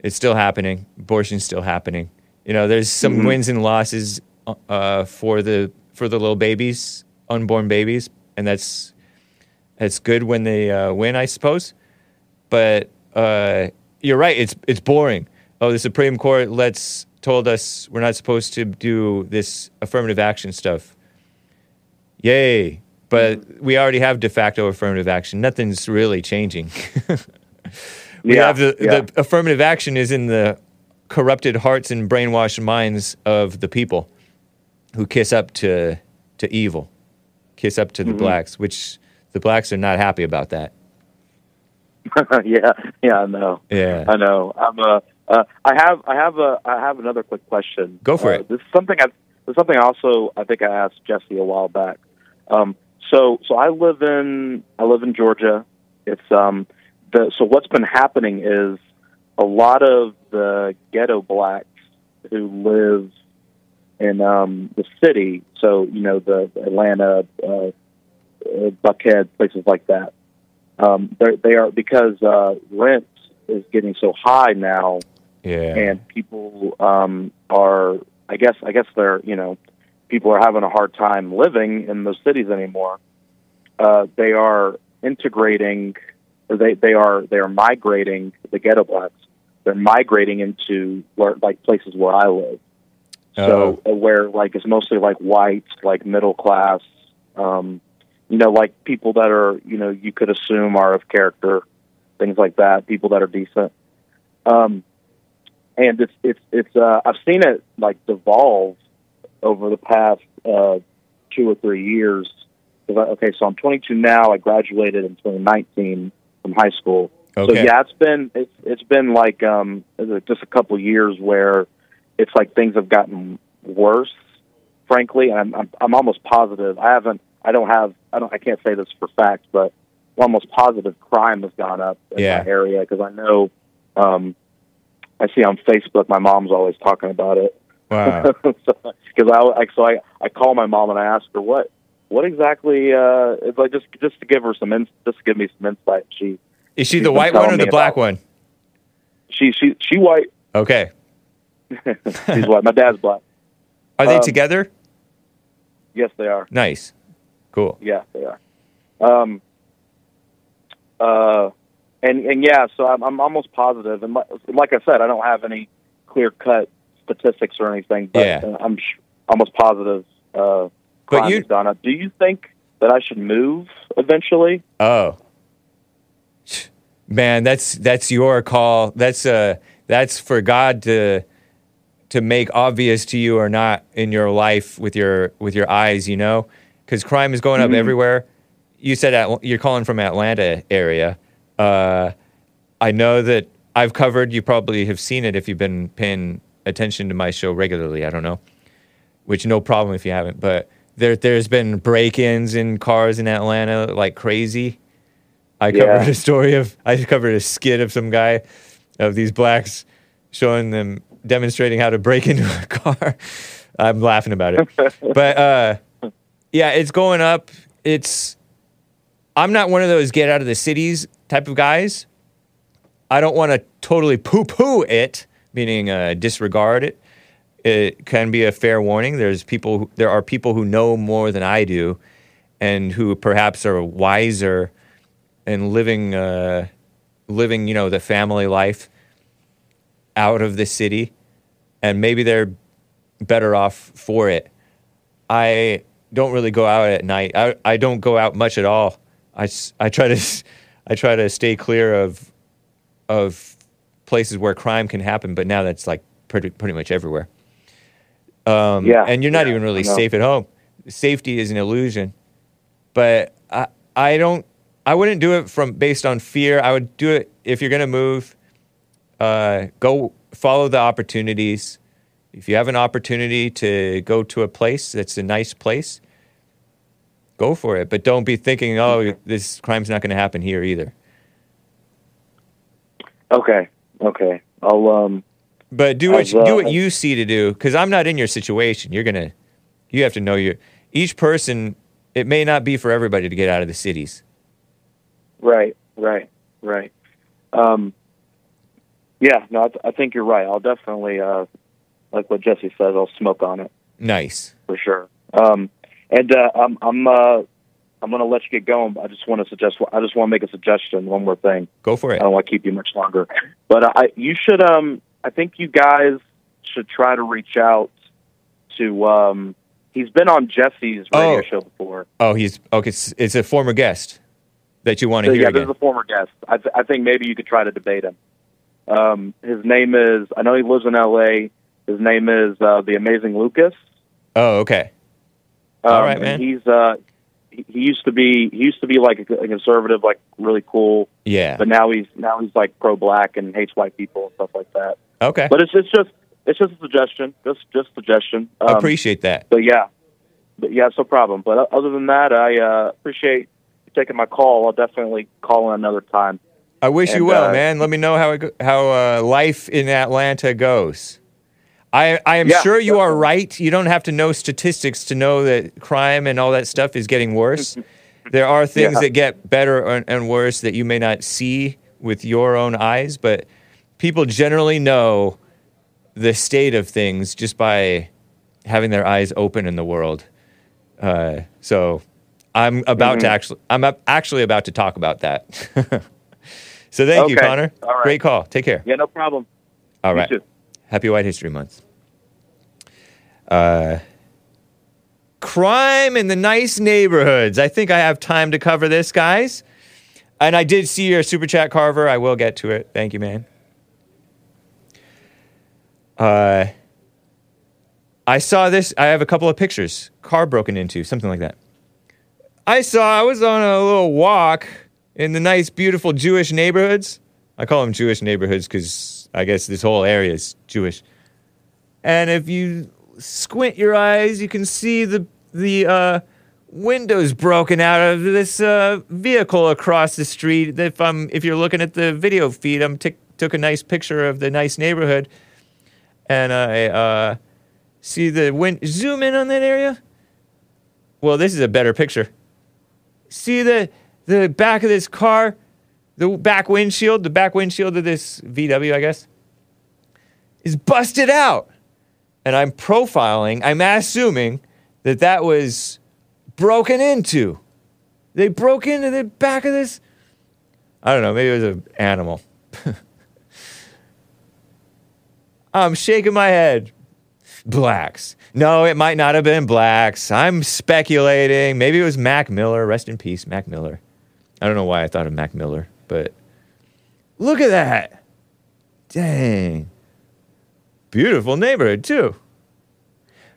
It's still happening. Abortion's still happening. You know, there's some wins and losses uh, for the for the little babies, unborn babies, and that's that's good when they uh, win, I suppose but uh, you're right. It's it's boring. Oh, the Supreme Court lets told us we're not supposed to do this affirmative action stuff. Yay! But we already have de facto affirmative action. Nothing's really changing. we Yeah, have the, yeah. the affirmative action is in the corrupted hearts and brainwashed minds of the people who kiss up to to evil, kiss up to the Mm-hmm. blacks, which the blacks are not happy about that. yeah, yeah, I know. Yeah. I know. I'm uh, uh, I have, I have a, I have another quick question. Go for Uh, it. This is something I, this is something also I think I asked Jesse a while back. Um, so, so I live in, I live in Georgia. It's um, the so what's been happening is a lot of the ghetto blacks who live in um the city. So you know the Atlanta, uh, uh, Buckhead, places like that um, they're- they are because uh, rent is getting so high now, Yeah. and people um, are. I guess. I guess they're. You know, people are having a hard time living in those cities anymore. Uh, they are integrating. Or they they are they are migrating the ghetto blacks. They're migrating into where like places where I live. So uh, where like it's mostly like white, like middle class, um, you know, like people that are you know you could assume are of character, things like that. People that are decent. Um, and it's it's it's uh, I've seen it like devolve over the past uh, two or three years. I- Okay, so I'm 22 now. I graduated in 2019 from high school. Okay. So yeah, it's been it's it's been like um just a couple of years where it's like things have gotten worse. Frankly, and I'm I'm, I'm almost positive. I haven't. I don't have. I don't. I can't say this for fact, but almost positive crime has gone up in Yeah. my area because I know. Um, I see on Facebook. My mom's always talking about it. Wow. Because I so I I call my mom and I ask her what what exactly uh it's like just just to give her some ins- just to give me some insight. She Is she the white one or the black about- one? she she she white. Okay. She's white. My dad's black. Are they Um, together? Yes, they are. Nice. Cool. Yeah, they are. Um, uh, and and yeah, so I'm, I'm almost positive, and like, like I said, I don't have any clear cut statistics or anything, but Yeah. uh, I'm sh- almost positive. Uh, But crime you- up. Do you think that I should move eventually? Oh. Man, that's that's your call. That's uh that's for God to to make obvious to you or not in your life with your with your eyes, you know? Cuz crime is going up everywhere. You said Atl- you're calling from Atlanta area. Uh I know that I've covered, you probably have seen it if you've been paying attention to my show regularly, I don't know. Which no problem if you haven't, but there there's been break-ins in cars in Atlanta like crazy. I Yeah. covered a story of I covered a skit of some guy of these blacks showing them demonstrating how to break into a car. I'm laughing about it. but uh yeah, it's going up. It's I'm not one of those get out of the cities type of guys. I don't want to totally poo poo it, meaning uh, disregard it. It can be a fair warning. There's people, who, there are people who know more than I do, and who perhaps are wiser and living uh, living you know the family life out of the city and maybe they're better off for it i don't really go out at night i, I don't go out much at all I, I try to i try to stay clear of of places where crime can happen but now that's like pretty pretty much everywhere um, Yeah, and you're not yeah, even really safe at home safety is an illusion but I, I don't I wouldn't do it from based on fear. I would do it if you're going to move. Uh, go follow the opportunities. If you have an opportunity to go to a place that's a nice place, go for it. But don't be thinking, oh, this crime's not going to happen here either. Okay. Okay. I'll um. But do what I've, you, do uh, what you see to do, because I'm not in your situation. You're gonna, you have to know your each person. It may not be for everybody to get out of the cities. Right. Right. Right. Um. Yeah. No, I, th- I think you're right. I'll definitely uh, like what Jesse says. I'll smoke on it Nice. for sure. Um. And uh, I'm I'm uh I'm gonna let you get going. but I just want to suggest. I just want to make a suggestion. One more thing. Go for it. I don't want to keep you much longer, but I you should um I think you guys should try to reach out to um he's been on Jesse's radio Oh. show before. Oh, he's okay. It's, it's a former guest that you want So, to hear yeah, again. this is a former guest. I th- I think maybe you could try to debate him. Um his name is I know he lives in L.A. His name is uh, the Amazing Lucas. Oh, okay. Um, All right, man. He's uh he used to be he used to be like a, conservative, like really cool, Yeah. but now he's now he's like pro black and hates white people and stuff like that. Okay. But it's it's just it's just a suggestion, just just suggestion. Um, Appreciate that. But yeah, but yeah, it's no problem. But other than that, I uh, appreciate you taking my call. I'll definitely call in another time. I wish you well, uh, man. Let me know how it how uh, life in Atlanta goes. I I am Yeah, sure you are right. You don't have to know statistics to know that crime and all that stuff is getting worse. there are things Yeah. that get better and, and worse that you may not see with your own eyes, but people generally know the state of things just by having their eyes open in the world. Uh, so I'm about Mm-hmm. to actually I'm actually about to talk about that. so thank you, Connor. Right. Great call. Take care. Yeah, no problem. All You right. too. Happy White History Month. Uh, crime in the nice neighborhoods. I think I have time to cover this, guys. And I did see your super chat, Carver. I will get to it. Thank you, man. Uh, I saw this. I have a couple of pictures. Car broken into, something like that. I saw. I was on a little walk in the nice, beautiful Jewish neighborhoods. I call them Jewish neighborhoods because I guess this whole area is Jewish. And if you squint your eyes, you can see the the uh, windows broken out of this uh, vehicle across the street. If I'm if you're looking at the video feed, I'm tick took a nice picture of the nice neighborhood, and I uh, see the win. Zoom in on that area. Well, this is a better picture. See the the back of this car, the back windshield, the back windshield of this VW, I guess, is busted out. And I'm profiling, I'm assuming that that was broken into. They broke into the back of this. I don't know, maybe it was an animal. I'm shaking my head. Blacks. No, it might not have been blacks. I'm speculating. Maybe it was Mac Miller. Rest in peace, Mac Miller. I don't know why I thought of Mac Miller, but look at that. Dang. Beautiful neighborhood, too.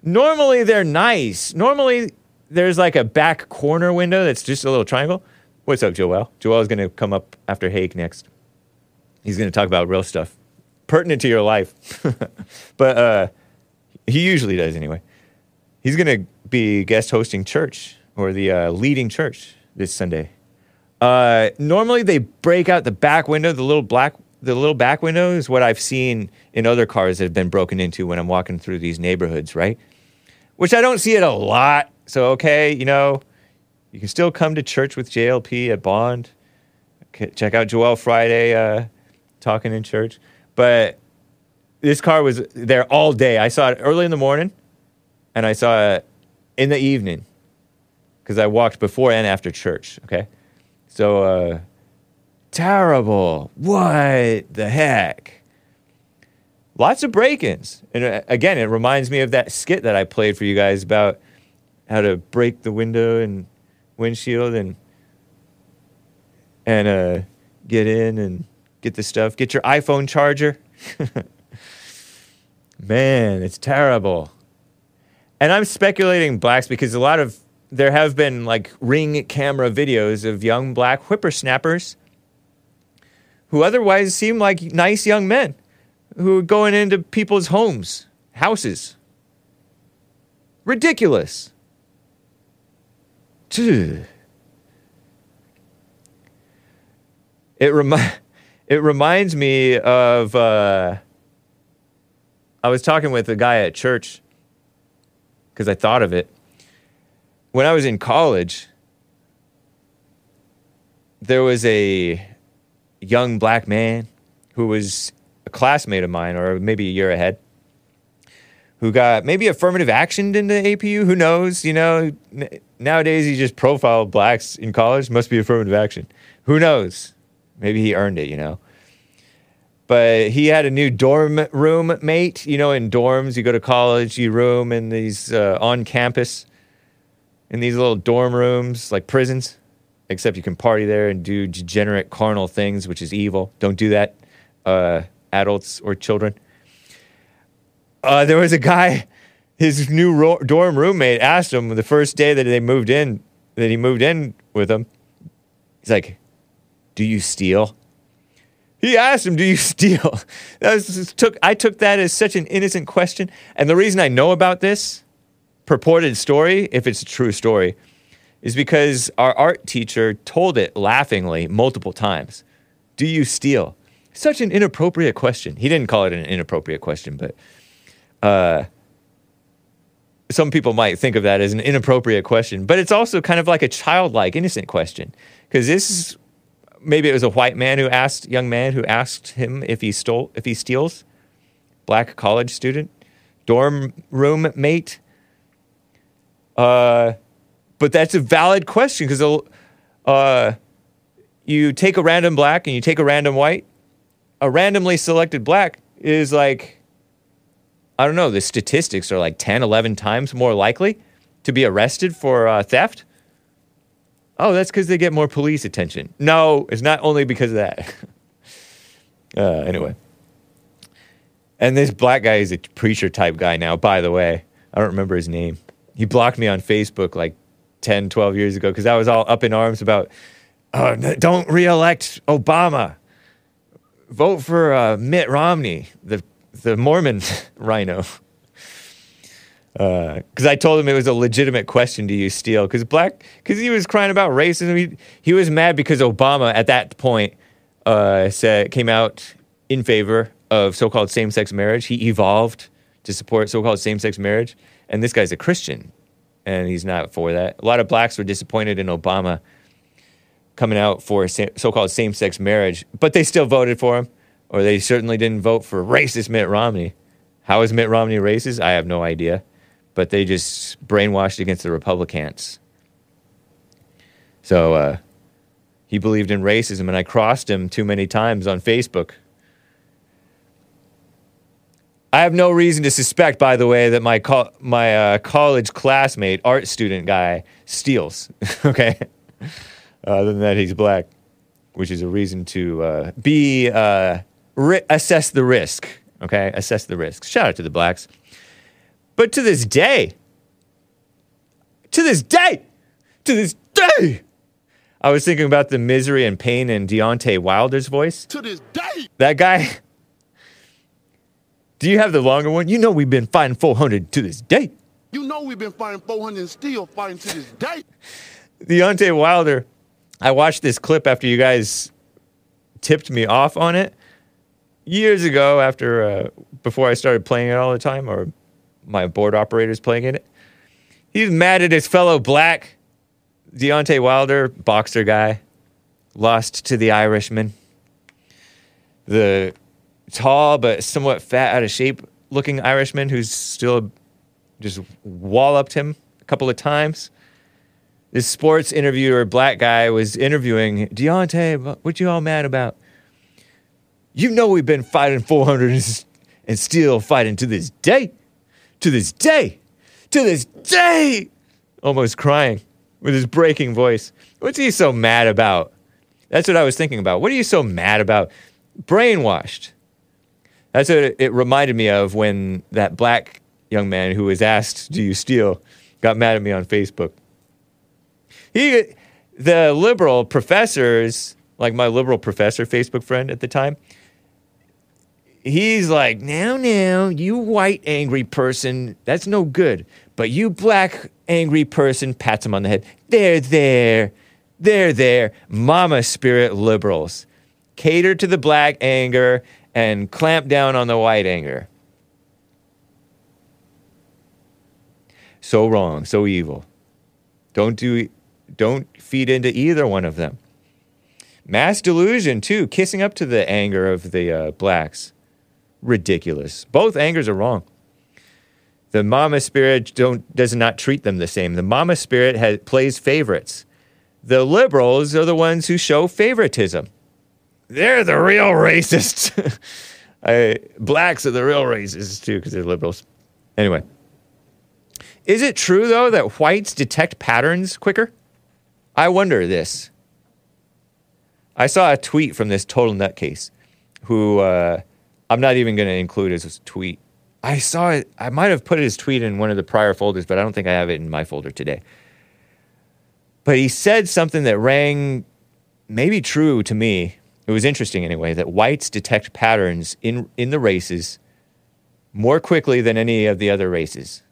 Normally, they're nice. Normally, there's like a back corner window that's just a little triangle. What's up, Joel? Joel's going to come up after Hake next. He's going to talk about real stuff pertinent to your life. but uh, he usually does anyway. He's going to be guest hosting church or the uh, leading church this Sunday. Uh, normally they break out the back window, the little black, the little back window is what I've seen in other cars that have been broken into when I'm walking through these neighborhoods, right? Which I don't see it a lot. So okay, you know, you can still come to church with JLP at Bond. Check out Joel Friday uh, talking in church. But this car was there all day. I saw it early in the morning, and I saw it in the evening. because I walked before and after church. Okay, so uh, terrible. What the heck? Lots of break-ins, and uh, again, it reminds me of that skit that I played for you guys about how to break the window and windshield and and uh, get in and get the stuff. Get your iPhone charger. Man, it's terrible. And I'm speculating blacks because a lot of there have been like ring camera videos of young black whippersnappers who otherwise seem like nice young men who are going into people's homes, houses. Ridiculous. It remi- it reminds me of uh, I was talking with a guy at church because I thought of it. When I was in college, there was a young black man who was a classmate of mine, or maybe a year ahead, who got maybe affirmative actioned into APU. Who knows? You know, nowadays you just profile blacks in college. Must be affirmative action. Who knows? Maybe he earned it. You know. But he had a new dorm room mate. You know, in dorms, you go to college, you room in these uh, on campus, in these little dorm rooms like prisons, except you can party there and do degenerate carnal things, which is evil. Don't do that, uh, adults or children. Uh, there was a guy, his new ro- dorm roommate asked him the first day that they moved in, that he moved in with him. He's like, "Do you steal?" He asked him, "Do you steal?" That was took. I took that as such an innocent question, and the reason I know about this purported story, if it's a true story, is because our art teacher told it laughingly multiple times. Do you steal? Such an inappropriate question. He didn't call it an inappropriate question, but uh, some people might think of that as an inappropriate question. But it's also kind of like a childlike, innocent question because this is maybe it was a white man who asked young man who asked him if he stole if he steals black college student dorm room mate uh, but that's a valid question because uh, you take a random black and you take a random white a randomly selected black is like i don't know the statistics are like 10 11 times more likely to be arrested for uh, theft Oh, that's because they get more police attention. No, it's not only because of that. uh, anyway. And this black guy is a preacher type guy now, by the way. I don't remember his name. He blocked me on Facebook like 10, 12 years ago because I was all up in arms about, oh, don't reelect Obama. Vote for uh, Mitt Romney, the, the Mormon RINO. Because I told him it was a legitimate question do you steal? Because black because he was crying about racism. He, he was mad because Obama at that point uh, said came out in favor of so-called same-sex marriage. He evolved to support so-called same-sex marriage and this guy's a Christian and he's not for that a lot of blacks were disappointed in Obama coming out for so-called same-sex marriage but they still voted for him or they certainly didn't vote for racist Mitt Romney how is Mitt Romney racist I have no idea but they just brainwashed against the Republicans. So uh, he believed in racism, and I crossed him too many times on Facebook. I have no reason to suspect, by the way, that my co- my uh, college classmate, art student guy, steals. okay, other than that, he's black, which is a reason to uh, be uh, ri- assess the risk. Okay, assess the risk. Shout out to the blacks. But to this day, to this day, to this day, I was thinking about the misery and pain in Deontay Wilder's voice. To this day. That guy. Do you have the longer one? You know we've been fighting 400 to this day. You know we've been fighting 400 and still fighting to this day. Deontay Wilder. I watched this clip after you guys tipped me off on it years ago. After uh, before I started playing it all the time, or my board operators playing it. He's mad at his fellow black Deontay Wilder, boxer guy, lost to the Irishman. The tall but somewhat fat, out of shape looking Irishman who's still just walloped him a couple of times. this sports interviewer, black guy, was interviewing Deontay. What you all mad about? You know we've been fighting 400 and- still fighting to this day, to this day, to this day. Almost crying with his breaking voice. What's he so mad about? That's what I was thinking about. What are you so mad about? Brainwashed. That's what it, reminded me of when that black young man who was asked, "Do you steal?" got mad at me on Facebook. He, the liberal professors, like my liberal professor Facebook friend at the time, he's like, "Now, now, you white angry person, that's no good. But you black angry person," pats him on the head. They're there, there, there, there. Mama spirit liberals cater to the black anger and clamp down on the white anger. So wrong, so evil. Don't do don't feed into either one of them. Mass delusion too, kissing up to the anger of the uh, blacks. Ridiculous. Both angers are wrong. The mama spirit don't does not treat them the same. The mama spirit has, plays favorites. The liberals are the ones who show favoritism. They're the real racists. I, blacks are the real racists too because they're liberals. Anyway, is it true though that whites detect patterns quicker? I wonder this. I saw a tweet from this total nutcase who uh, I'm not even going to include his tweet. I saw it. I might have put his tweet in one of the prior folders, but I don't think I have it in my folder today. But he said something that rang maybe true to me. It was interesting anyway that whites detect patterns in, in the races more quickly than any of the other races,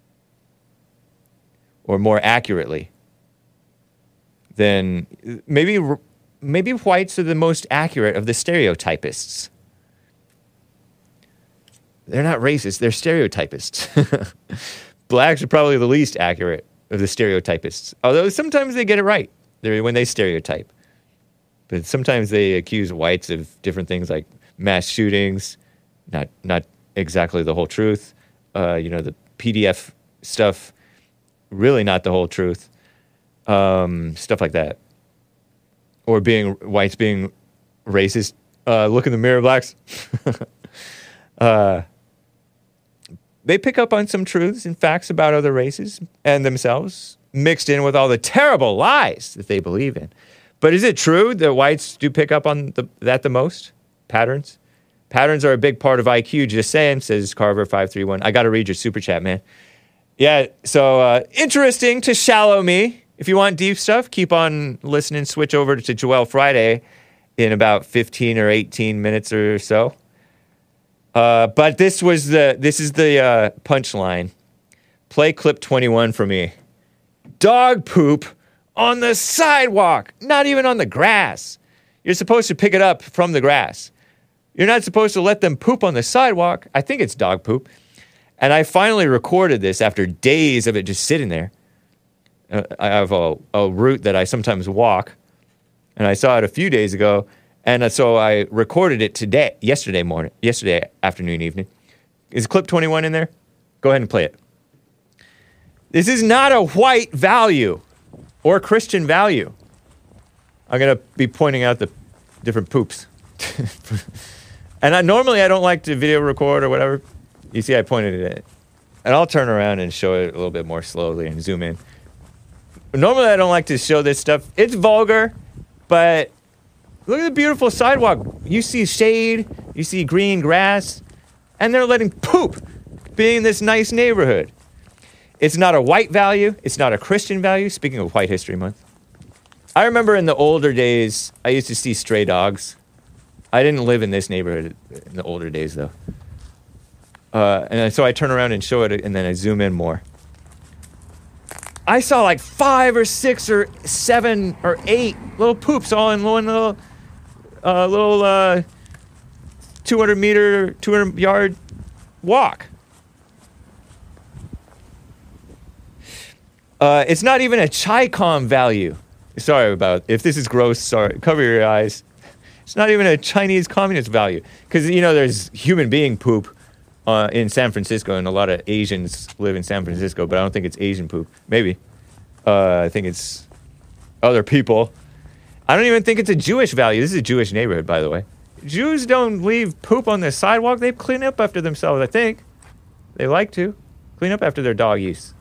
or more accurately than maybe maybe whites are the most accurate of the stereotypists. They're not racist, they're stereotypists. Blacks are probably the least accurate of the stereotypists. Although sometimes they get it right when they stereotype. But sometimes they accuse whites of different things like mass shootings, not not exactly the whole truth. Uh, you know, the PDF stuff, really not the whole truth. Um, stuff like that. Or being whites being racist. Uh, look in the mirror, blacks. uh, they pick up on some truths and facts about other races and themselves, mixed in with all the terrible lies that they believe in. But is it true that whites do pick up on the, that the most? Patterns? Patterns are a big part of IQ, just saying, says Carver531. I got to read your super chat, man. Yeah, so uh, interesting to shallow me. If you want deep stuff, keep on listening. Switch over to Joel Friday in about 15 or 18 minutes or so. Uh, but this was the this is the uh, punchline. Play clip 21 for me. Dog poop on the sidewalk, not even on the grass. You're supposed to pick it up from the grass. You're not supposed to let them poop on the sidewalk. I think it's dog poop. And I finally recorded this after days of it just sitting there. Uh, I have a, a route that I sometimes walk, and I saw it a few days ago, and uh, so I recorded it today, yesterday morning, yesterday afternoon, evening. Is clip 21 in there? Go ahead and play it. This is not a white value or Christian value. I'm going to be pointing out the different poops. and I, normally I don't like to video record or whatever. You see, I pointed it And I'll turn around and show it a little bit more slowly and zoom in. Normally I don't like to show this stuff. It's vulgar, but look at the beautiful sidewalk. You see shade, you see green grass, and they're letting poop be in this nice neighborhood. It's not a white value, it's not a Christian value. Speaking of White History Month, I remember in the older days, I used to see stray dogs. I didn't live in this neighborhood in the older days, though. Uh, and so I turn around and show it, and then I zoom in more. I saw like five or six or seven or eight little poops all in one little, uh, little uh, 200 meter, 200 yard walk. Uh, it's not even a Chi-Com value. Sorry about if this is gross. Sorry, cover your eyes. It's not even a Chinese communist value because you know there's human being poop uh, in San Francisco, and a lot of Asians live in San Francisco, but I don't think it's Asian poop. Maybe uh, I think it's other people. I don't even think it's a Jewish value. This is a Jewish neighborhood, by the way. Jews don't leave poop on the sidewalk. They clean up after themselves, I think. They like to clean up after their doggies.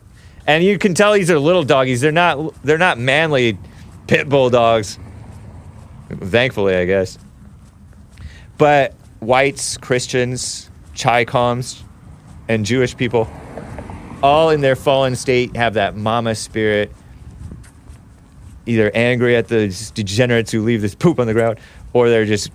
And you can tell these are little doggies. They're not they're not manly pit bull dogs. Thankfully, I guess. But whites, Christians, Chicoms, and Jewish people, all in their fallen state, have that mama spirit. Either angry at the degenerates who leave this poop on the ground, or they're just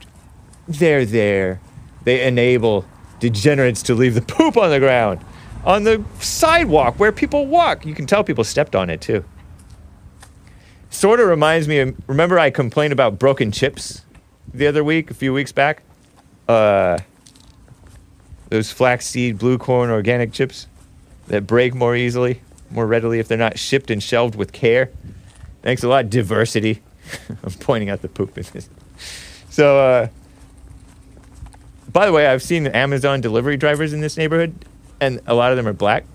they're there. They enable degenerates to leave the poop on the ground, on the sidewalk where people walk. You can tell people stepped on it too. Sort of reminds me of remember I complained about broken chips the other week, a few weeks back? Uh, those flaxseed, blue corn, organic chips that break more easily, more readily if they're not shipped and shelved with care. Thanks a lot, diversity. I'm pointing out the poop in this. So, uh, by the way, I've seen Amazon delivery drivers in this neighborhood, and a lot of them are black.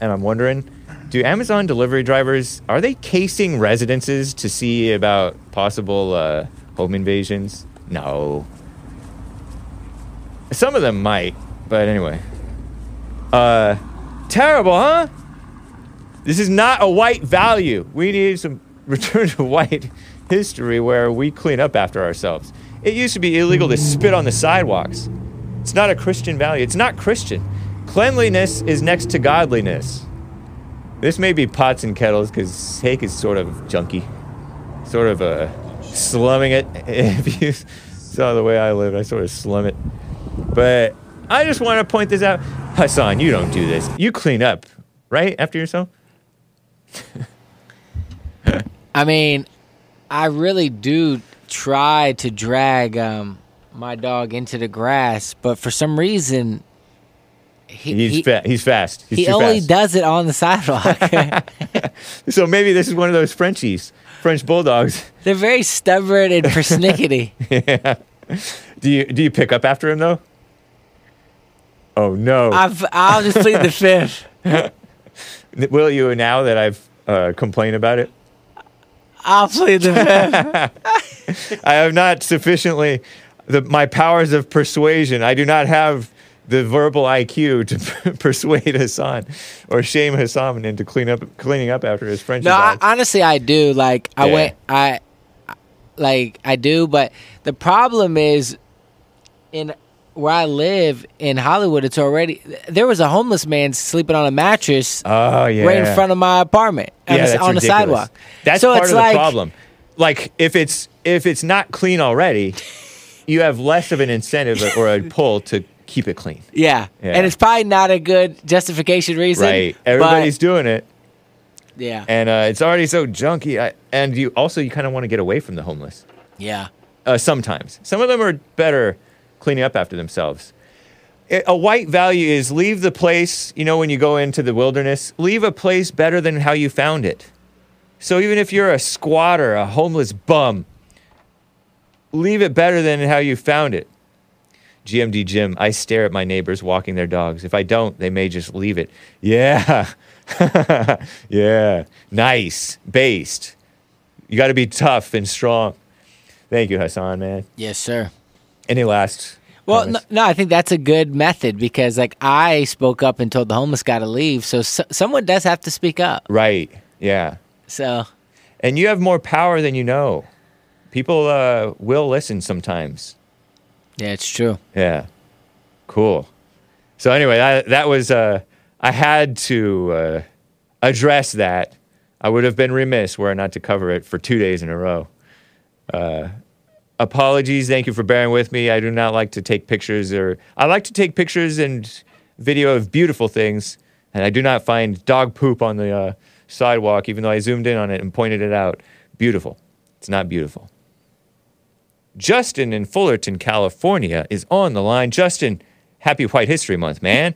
And I'm wondering, do Amazon delivery drivers are they casing residences to see about possible uh, home invasions? No. Some of them might, but anyway. Uh, terrible, huh? This is not a white value. We need some return to white history where we clean up after ourselves. It used to be illegal to spit on the sidewalks. It's not a Christian value. It's not Christian. Cleanliness is next to godliness. This may be pots and kettles because Hake is sort of junky, sort of uh, slumming it. If you saw the way I live, I sort of slum it. But I just want to point this out. Hassan, you don't do this. You clean up, right? After yourself? I mean, I really do try to drag um, my dog into the grass, but for some reason, he, He's, he, fa- he's fast. He's he only fast. does it on the sidewalk. So maybe this is one of those Frenchies, French bulldogs. They're very stubborn and persnickety. yeah. Do you do you pick up after him though? Oh no. I've, I'll just plead the fifth. Will you now that I've uh, complained about it? I'll plead the fifth. I have not sufficiently the my powers of persuasion. I do not have the verbal IQ to persuade Hassan or shame Hassan into clean up cleaning up after his French No, I, honestly, I do. Like, I Yeah. went, I, like, I do. But the problem is, in where I live in Hollywood, it's already there was a homeless man sleeping on a mattress Oh yeah. right in front of my apartment on, yeah, the, that's on the sidewalk. That's so part it's of like, the problem. Like if it's if it's not clean already, you have less of an incentive or a pull to keep it clean. Yeah. Yeah. and it's probably not a good justification reason. Right. but- Everybody's doing it. yeah, and uh, it's already so junky. I, and you also you kind of want to get away from the homeless. yeah, Uh, sometimes some of them are better cleaning up after themselves. A white value is leave the place. You know, when you go into the wilderness, leave a place better than how you found it. So even if you're a squatter, a homeless bum, leave it better than how you found it. GMD Jim, I stare at my neighbors walking their dogs. If I don't, they may just leave it. Yeah. yeah. Nice. Based. You got to be tough and strong. Thank you, Hassan, man. yes, sir. Any last? Well, no, no, I think that's a good method because, like, I spoke up and told the homeless guy to leave. So, so someone does have to speak up. Right. Yeah. So, And you have more power than you know. People uh, will listen sometimes. Yeah, it's true. Yeah. Cool. So anyway, that that was uh, I had to uh, address that. I would have been remiss were I not to cover it for two days in a row. Uh, apologies. Thank you for bearing with me. I do not like to take pictures, or I like to take pictures and video of beautiful things, and I do not find dog poop on the uh, sidewalk, even though I zoomed in on it and pointed it out. Beautiful. It's not beautiful. Justin in Fullerton, California is on the line. Justin, happy White History Month, man.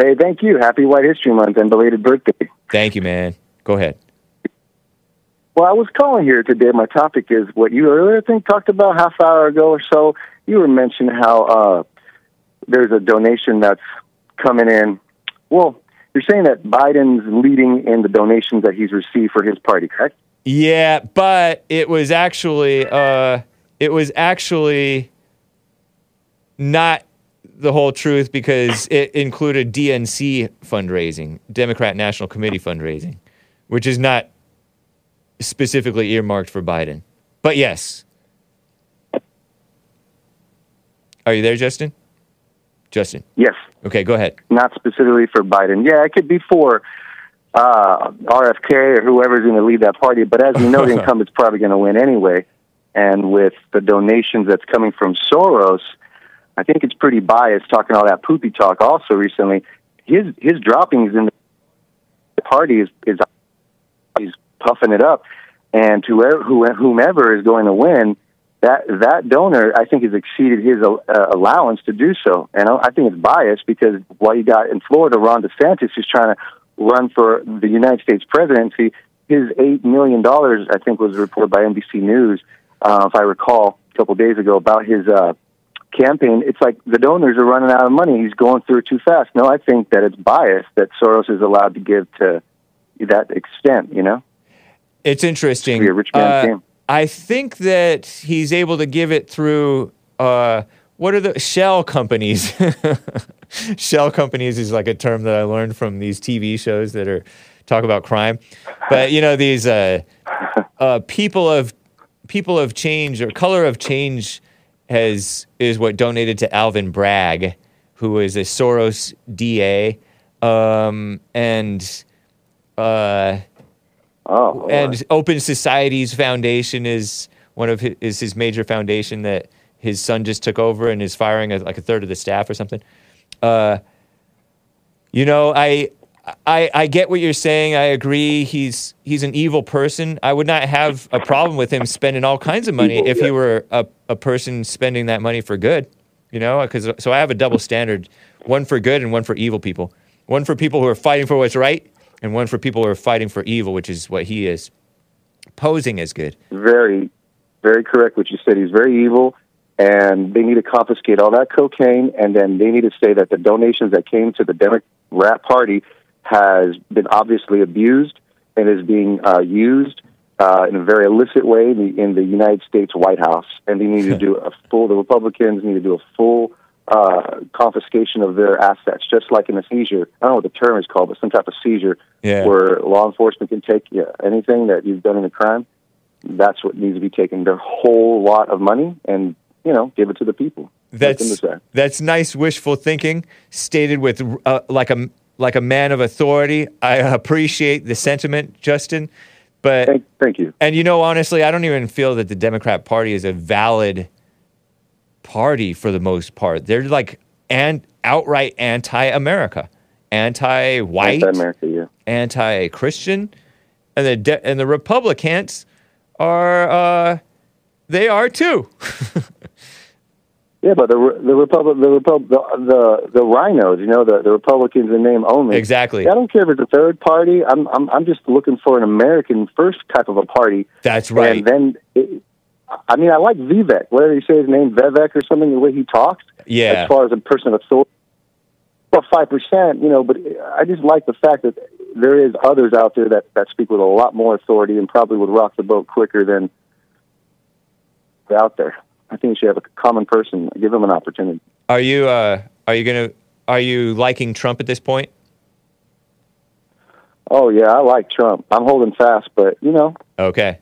Hey, thank you. Happy White History Month and belated birthday. Thank you, man. Go ahead. Well, I was calling here today. My topic is what you earlier, I think, talked about half hour ago or so. You were mentioning how uh, there's a donation that's coming in. Well, you're saying that Biden's leading in the donations that he's received for his party, correct? Yeah, but it was actually uh, it was actually not the whole truth because it included DNC fundraising, Democrat National Committee fundraising, which is not specifically earmarked for Biden. But yes. Are you there, Justin? Justin. Yes. Okay, go ahead. Not specifically for Biden. Yeah, it could be for uh, RFK or whoever's going to lead that party. But as we know, the incumbent's probably going to win anyway. And with the donations that's coming from Soros, I think it's pretty biased. Talking all that poopy talk also recently, his his droppings in the party is is he's puffing it up, and whoever whomever is going to win, that that donor I think has exceeded his uh, allowance to do so, and I think it's biased because while you got in Florida, Ron DeSantis is trying to run for the United States presidency. His eight million dollars, I think, was reported by NBC News, uh, if I recall, a couple of days ago about his uh, campaign. It's like the donors are running out of money. He's going through it too fast. No, I think that it's biased that Soros is allowed to give to that extent. You know, It's interesting. Be a rich man's Uh, game. I think that he's able to give it through uh, what are the shell companies? shell companies is like a term that I learned from these TV shows that are talk about crime. But you know these uh, uh, people of people of change or color of change has is what donated to Alvin Bragg, who is a Soros DA, um, and. Uh, Oh, and Open Societies Foundation is one of his, is his major foundation that his son just took over and is firing a, like a third of the staff or something. Uh, you know, I, I I get what you're saying. I agree. He's he's an evil person. I would not have a problem with him spending all kinds of money if he were a, a person spending that money for good. You know, because so I have a double standard: one for good and one for evil people. One for people who are fighting for what's right, and one for people who are fighting for evil, which is what he is. Posing as good. very, very correct what you said. He's very evil, and they need to confiscate all that cocaine, and then they need to say that the donations that came to the Democrat Party has been obviously abused and is being uh, used uh, in a very illicit way in the, in the United States White House, and they need to do a full. The Republicans need to do a full. Uh, confiscation of their assets, just like in a seizure. I don't know what the term is called, but some type of seizure Yeah. where law enforcement can take yeah, anything that you've done in a crime that's what needs to be taken. Their whole lot of money and you know give it to the people. That's that's nice wishful thinking, stated with uh, like a like a man of authority. I appreciate the sentiment, Justin. But thank, thank you. And you know, honestly, I don't even feel that the Democrat Party is a valid party for the most part. They're like and outright anti-America, anti-white, Anti-America, yeah. anti-Christian, and the de- and the Republicans are uh, they are too. Yeah, but the the Republic, the Repub, the, the the RINOs, you know, the, the Republicans in name only. Exactly. I don't care if it's a third party. I'm I'm I'm just looking for an American first type of a party. That's right. And then, it, I mean, I like Vivek. Whether you say his name Vivek or something, the way he talks. Yeah. As far as a person of authority, well, five percent, you know. But I just like the fact that there is others out there that that speak with a lot more authority and probably would rock the boat quicker than out there. I think you should have a common person. Give them an opportunity. Are you uh, are you gonna are you liking Trump at this point? Oh yeah, I like Trump. I'm holding fast, but you know, Okay.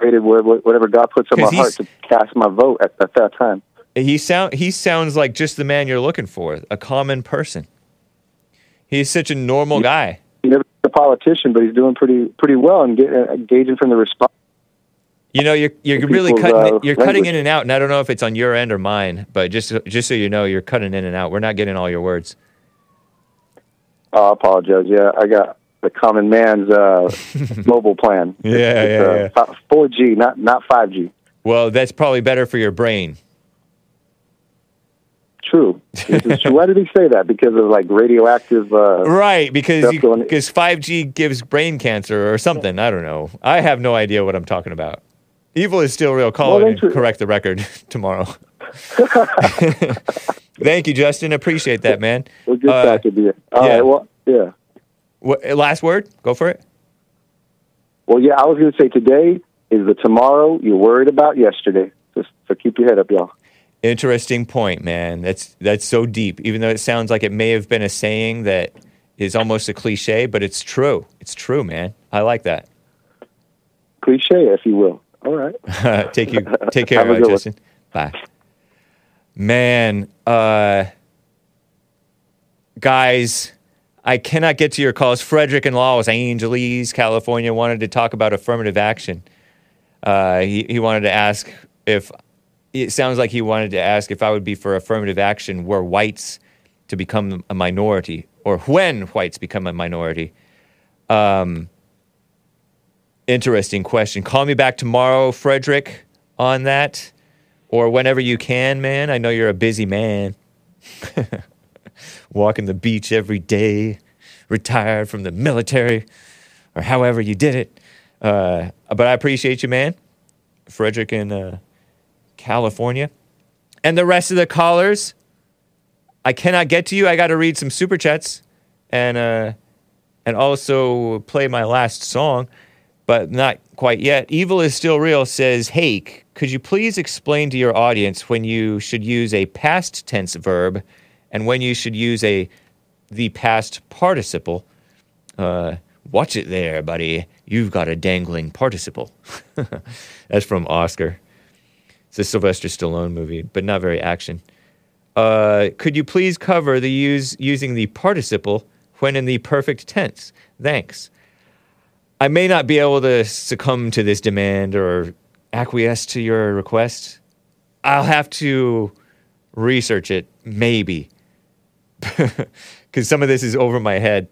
rated whatever God puts on my heart to cast my vote at, at that time. He sound he sounds like just the man you're looking for, a common person. He's such a normal guy. He's never a politician, but he's doing pretty pretty well and get, uh, engaging from the response. You know, you're you're really cutting uh, you're cutting in and out, and I don't know if it's on your end or mine, but just just so you know, you're cutting in and out. We're not getting all your words. Oh, I apologize. Yeah, I got the common man's uh, mobile plan. Yeah, yeah, yeah. Four G, not not five G. Well, that's probably better for your brain. True. Is. Why did he say that? Because of like radioactive. Uh, Right, because stuff you, going- because 5G gives brain cancer or something. I don't know. I have no idea what I'm talking about. Evil is still real. Call Well, and correct the record tomorrow. Thank you, Justin. Appreciate that, man. Well, good Uh, talking to you. All yeah. right. Well, yeah. What, last word? Go for it. Well, yeah, I was going to say today is the tomorrow you're worried about yesterday. Just so keep your head up, y'all. Interesting point, man. That's that's so deep. Even though it sounds like it may have been a saying that is almost a cliche, but it's true. It's true, man. I like that. Cliche, if you will. All right. take you take care, uh, good one. Justin. Bye. Man, uh guys, I cannot get to your calls. Frederick in Los Angeles, California, wanted to talk about affirmative action. Uh, he, he wanted to ask if it sounds like he wanted to ask if I would be for affirmative action were whites to become a minority or when whites become a minority. Um, interesting question. Call me back tomorrow, Frederick, on that or whenever you can, man. I know you're a busy man. Walking the beach every day, retired from the military, or however you did it. Uh, but I appreciate you, man. Frederick in uh, California. And the rest of the callers, I cannot get to you. I got to read some super chats and, uh, and also play my last song, but not quite yet. Evil is Still Real says, Hake, could you please explain to your audience when you should use a past tense verb and when you should use a the past participle? Uh, watch it there, buddy. You've got a dangling participle. That's from Oscar. It's a Sylvester Stallone movie, but not very action. Uh, could you please cover the use using the participle when in the perfect tense? Thanks. I may not be able to succumb to this demand or acquiesce to your request. I'll have to research it, maybe, because some of this is over my head.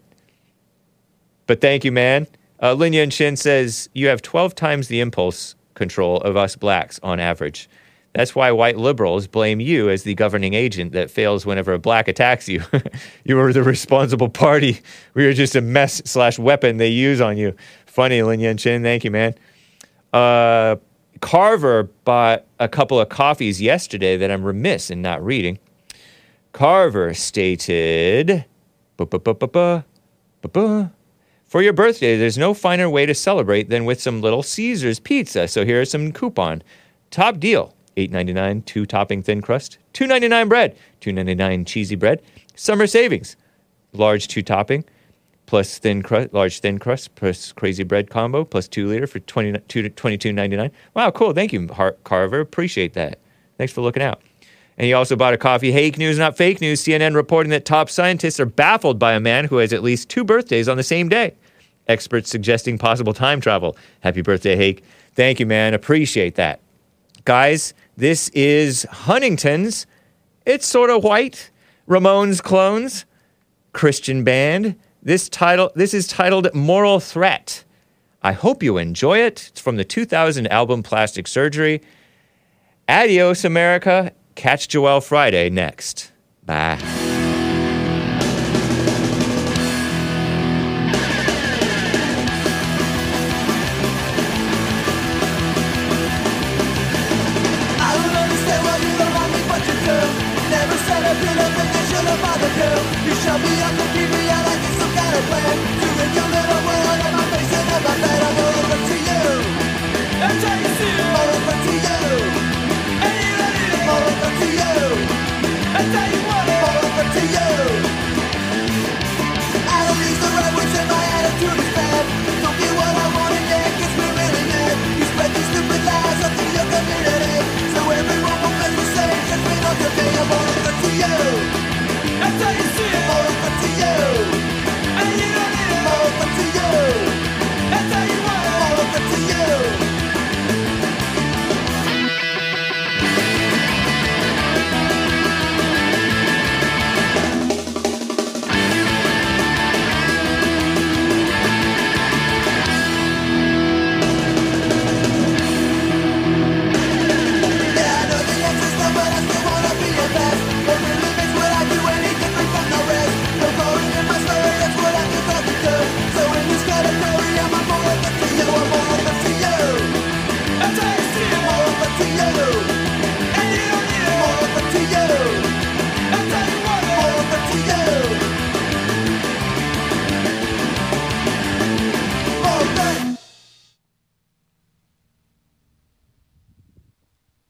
But thank you, man. Uh, Lin Yun Shin says you have 12 times the impulse control of us blacks on average. That's why white liberals blame you as the governing agent that fails whenever a black attacks you. you were the responsible party. We were just a mess slash weapon they use on you. Funny, Lin Yun Shin. Thank you, man. Uh, Carver bought a couple of coffees yesterday that I'm remiss in not reading. Carver stated, For your birthday, there's no finer way to celebrate than with some Little Caesars pizza. So here is some coupon. Top deal. $8.99, two topping thin crust. $2.99 bread. $2.99 cheesy bread. Summer savings. Large two topping plus thin crust, large thin crust plus crazy bread combo plus two liter for 20, two- 22.99. Wow, cool. Thank you, Carver. Appreciate that. Thanks for looking out. And he also bought a coffee. Fake news, not fake news. CNN reporting that top scientists are baffled by a man who has at least two birthdays on the same day. Experts suggesting possible time travel. Happy birthday, Hake. Thank you, man. Appreciate that. Guys, this is Huntingtons. It's sort of white. Ramones clones. Christian band. This title this is titled Moral Threat. I hope you enjoy it. It's from the 2000 album Plastic Surgery. Adios America. Catch Joel Friday next. Bye.